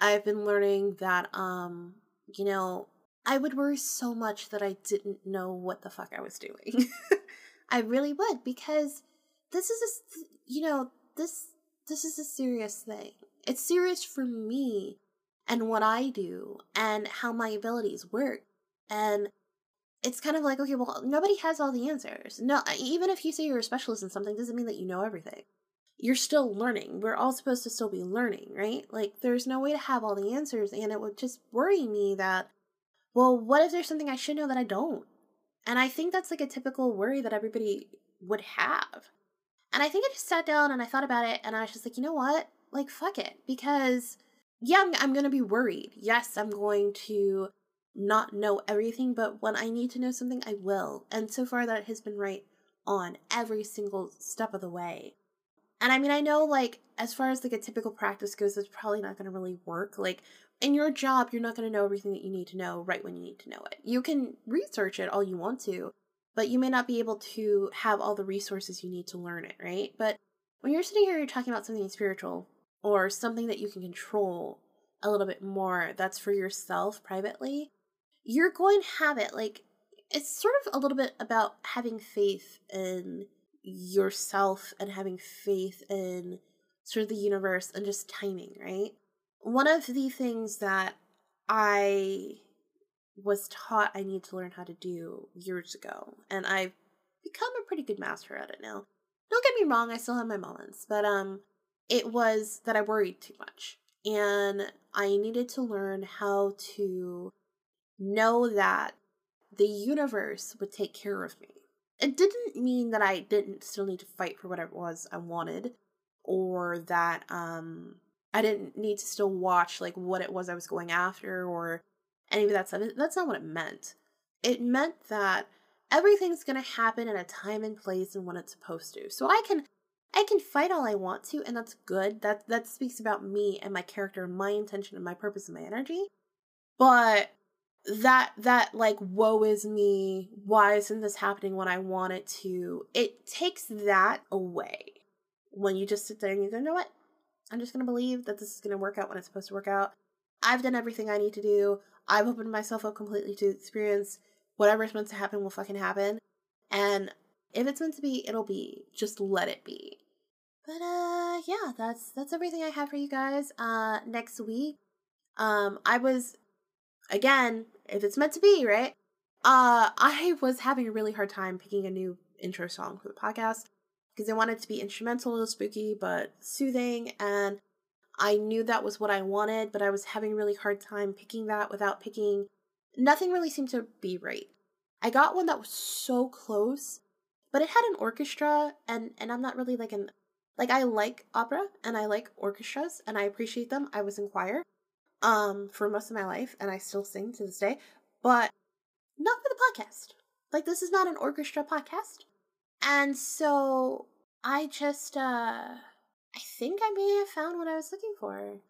I've been learning that um, you know, I would worry so much that I didn't know what the fuck I was doing. *laughs* I really would because this is a you know, this this is a serious thing. It's serious for me and what I do and how my abilities work. And it's kind of like, okay, well, nobody has all the answers. No, even if you say you're a specialist in something, doesn't mean that you know everything. You're still learning. We're all supposed to still be learning, right? Like, there's no way to have all the answers. And it would just worry me that well, what if there's something I should know that I don't? And I think that's like a typical worry that everybody would have. And I think I just sat down and I thought about it and I was just like, you know what? Like, fuck it. Because, yeah, I'm, I'm going to be worried. Yes, I'm going to not know everything, but when I need to know something, I will. And so far, that has been right on every single step of the way. And I mean, I know, like, as far as like a typical practice goes, it's probably not going to really work. Like, in your job, you're not going to know everything that you need to know right when you need to know it. You can research it all you want to, but you may not be able to have all the resources you need to learn it, right? But when you're sitting here, you're talking about something spiritual or something that you can control a little bit more that's for yourself privately, you're going to have it. Like, it's sort of a little bit about having faith in yourself and having faith in sort of the universe and just timing, right? one of the things that I was taught I need to learn how to do years ago, and I've become a pretty good master at it now. Don't get me wrong, I still have my moments, but um it was that I worried too much. And I needed to learn how to know that the universe would take care of me. It didn't mean that I didn't still need to fight for whatever it was I wanted or that um I didn't need to still watch like what it was I was going after or any of that stuff. That's not what it meant. It meant that everything's going to happen in a time and place and when it's supposed to. So I can I can fight all I want to and that's good. That that speaks about me and my character and my intention and my purpose and my energy. But that that like woe is me, why isn't this happening when I want it to? It takes that away. When you just sit there and you go, you know what? I'm just to believe that this is to work out when it's supposed to work out. I've done everything I need to do. I've opened myself up completely to experience. Whatever's meant to happen will fucking happen. And if it's meant to be, it'll be. Just let it be. But uh yeah, that's that's everything I have for you guys. Uh next week. Um I was again, if it's meant to be, right? Uh I was having a really hard time picking a new intro song for the podcast because I wanted to be instrumental, spooky, but soothing. And I knew that was what I wanted, but I was having a really hard time picking that without picking. Nothing really seemed to be right. I got one that was so close, but it had an orchestra, and and I'm not really like an Like I like opera and I like orchestras and I appreciate them. I was in choir um for most of my life and I still sing to this day, but not for the podcast. Like this is not an orchestra podcast. And so I just uh I think I may have found what I was looking for.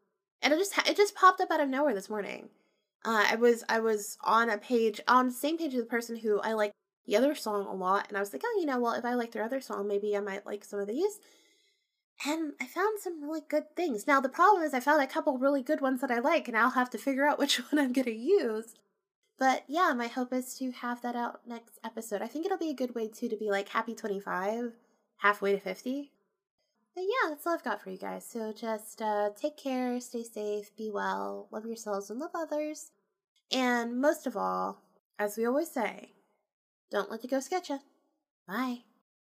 And it just it just popped up out of nowhere this morning. Uh, I was I was on a page on the same page as the person who I like the other song a lot, and I was like, oh, you know, well, if I like their other song, maybe I might like some of these. And I found some really good things. Now the problem is I found a couple really good ones that I like, and I'll have to figure out *laughs* which one I'm gonna use. But yeah, my hope is to have that out next episode. I think it'll be a good way too to be like happy 25, halfway to 50. But yeah, that's all I've got for you guys. So just uh, take care, stay safe, be well, love yourselves and love others. And most of all, as we always say, don't let the ghost get you. Bye.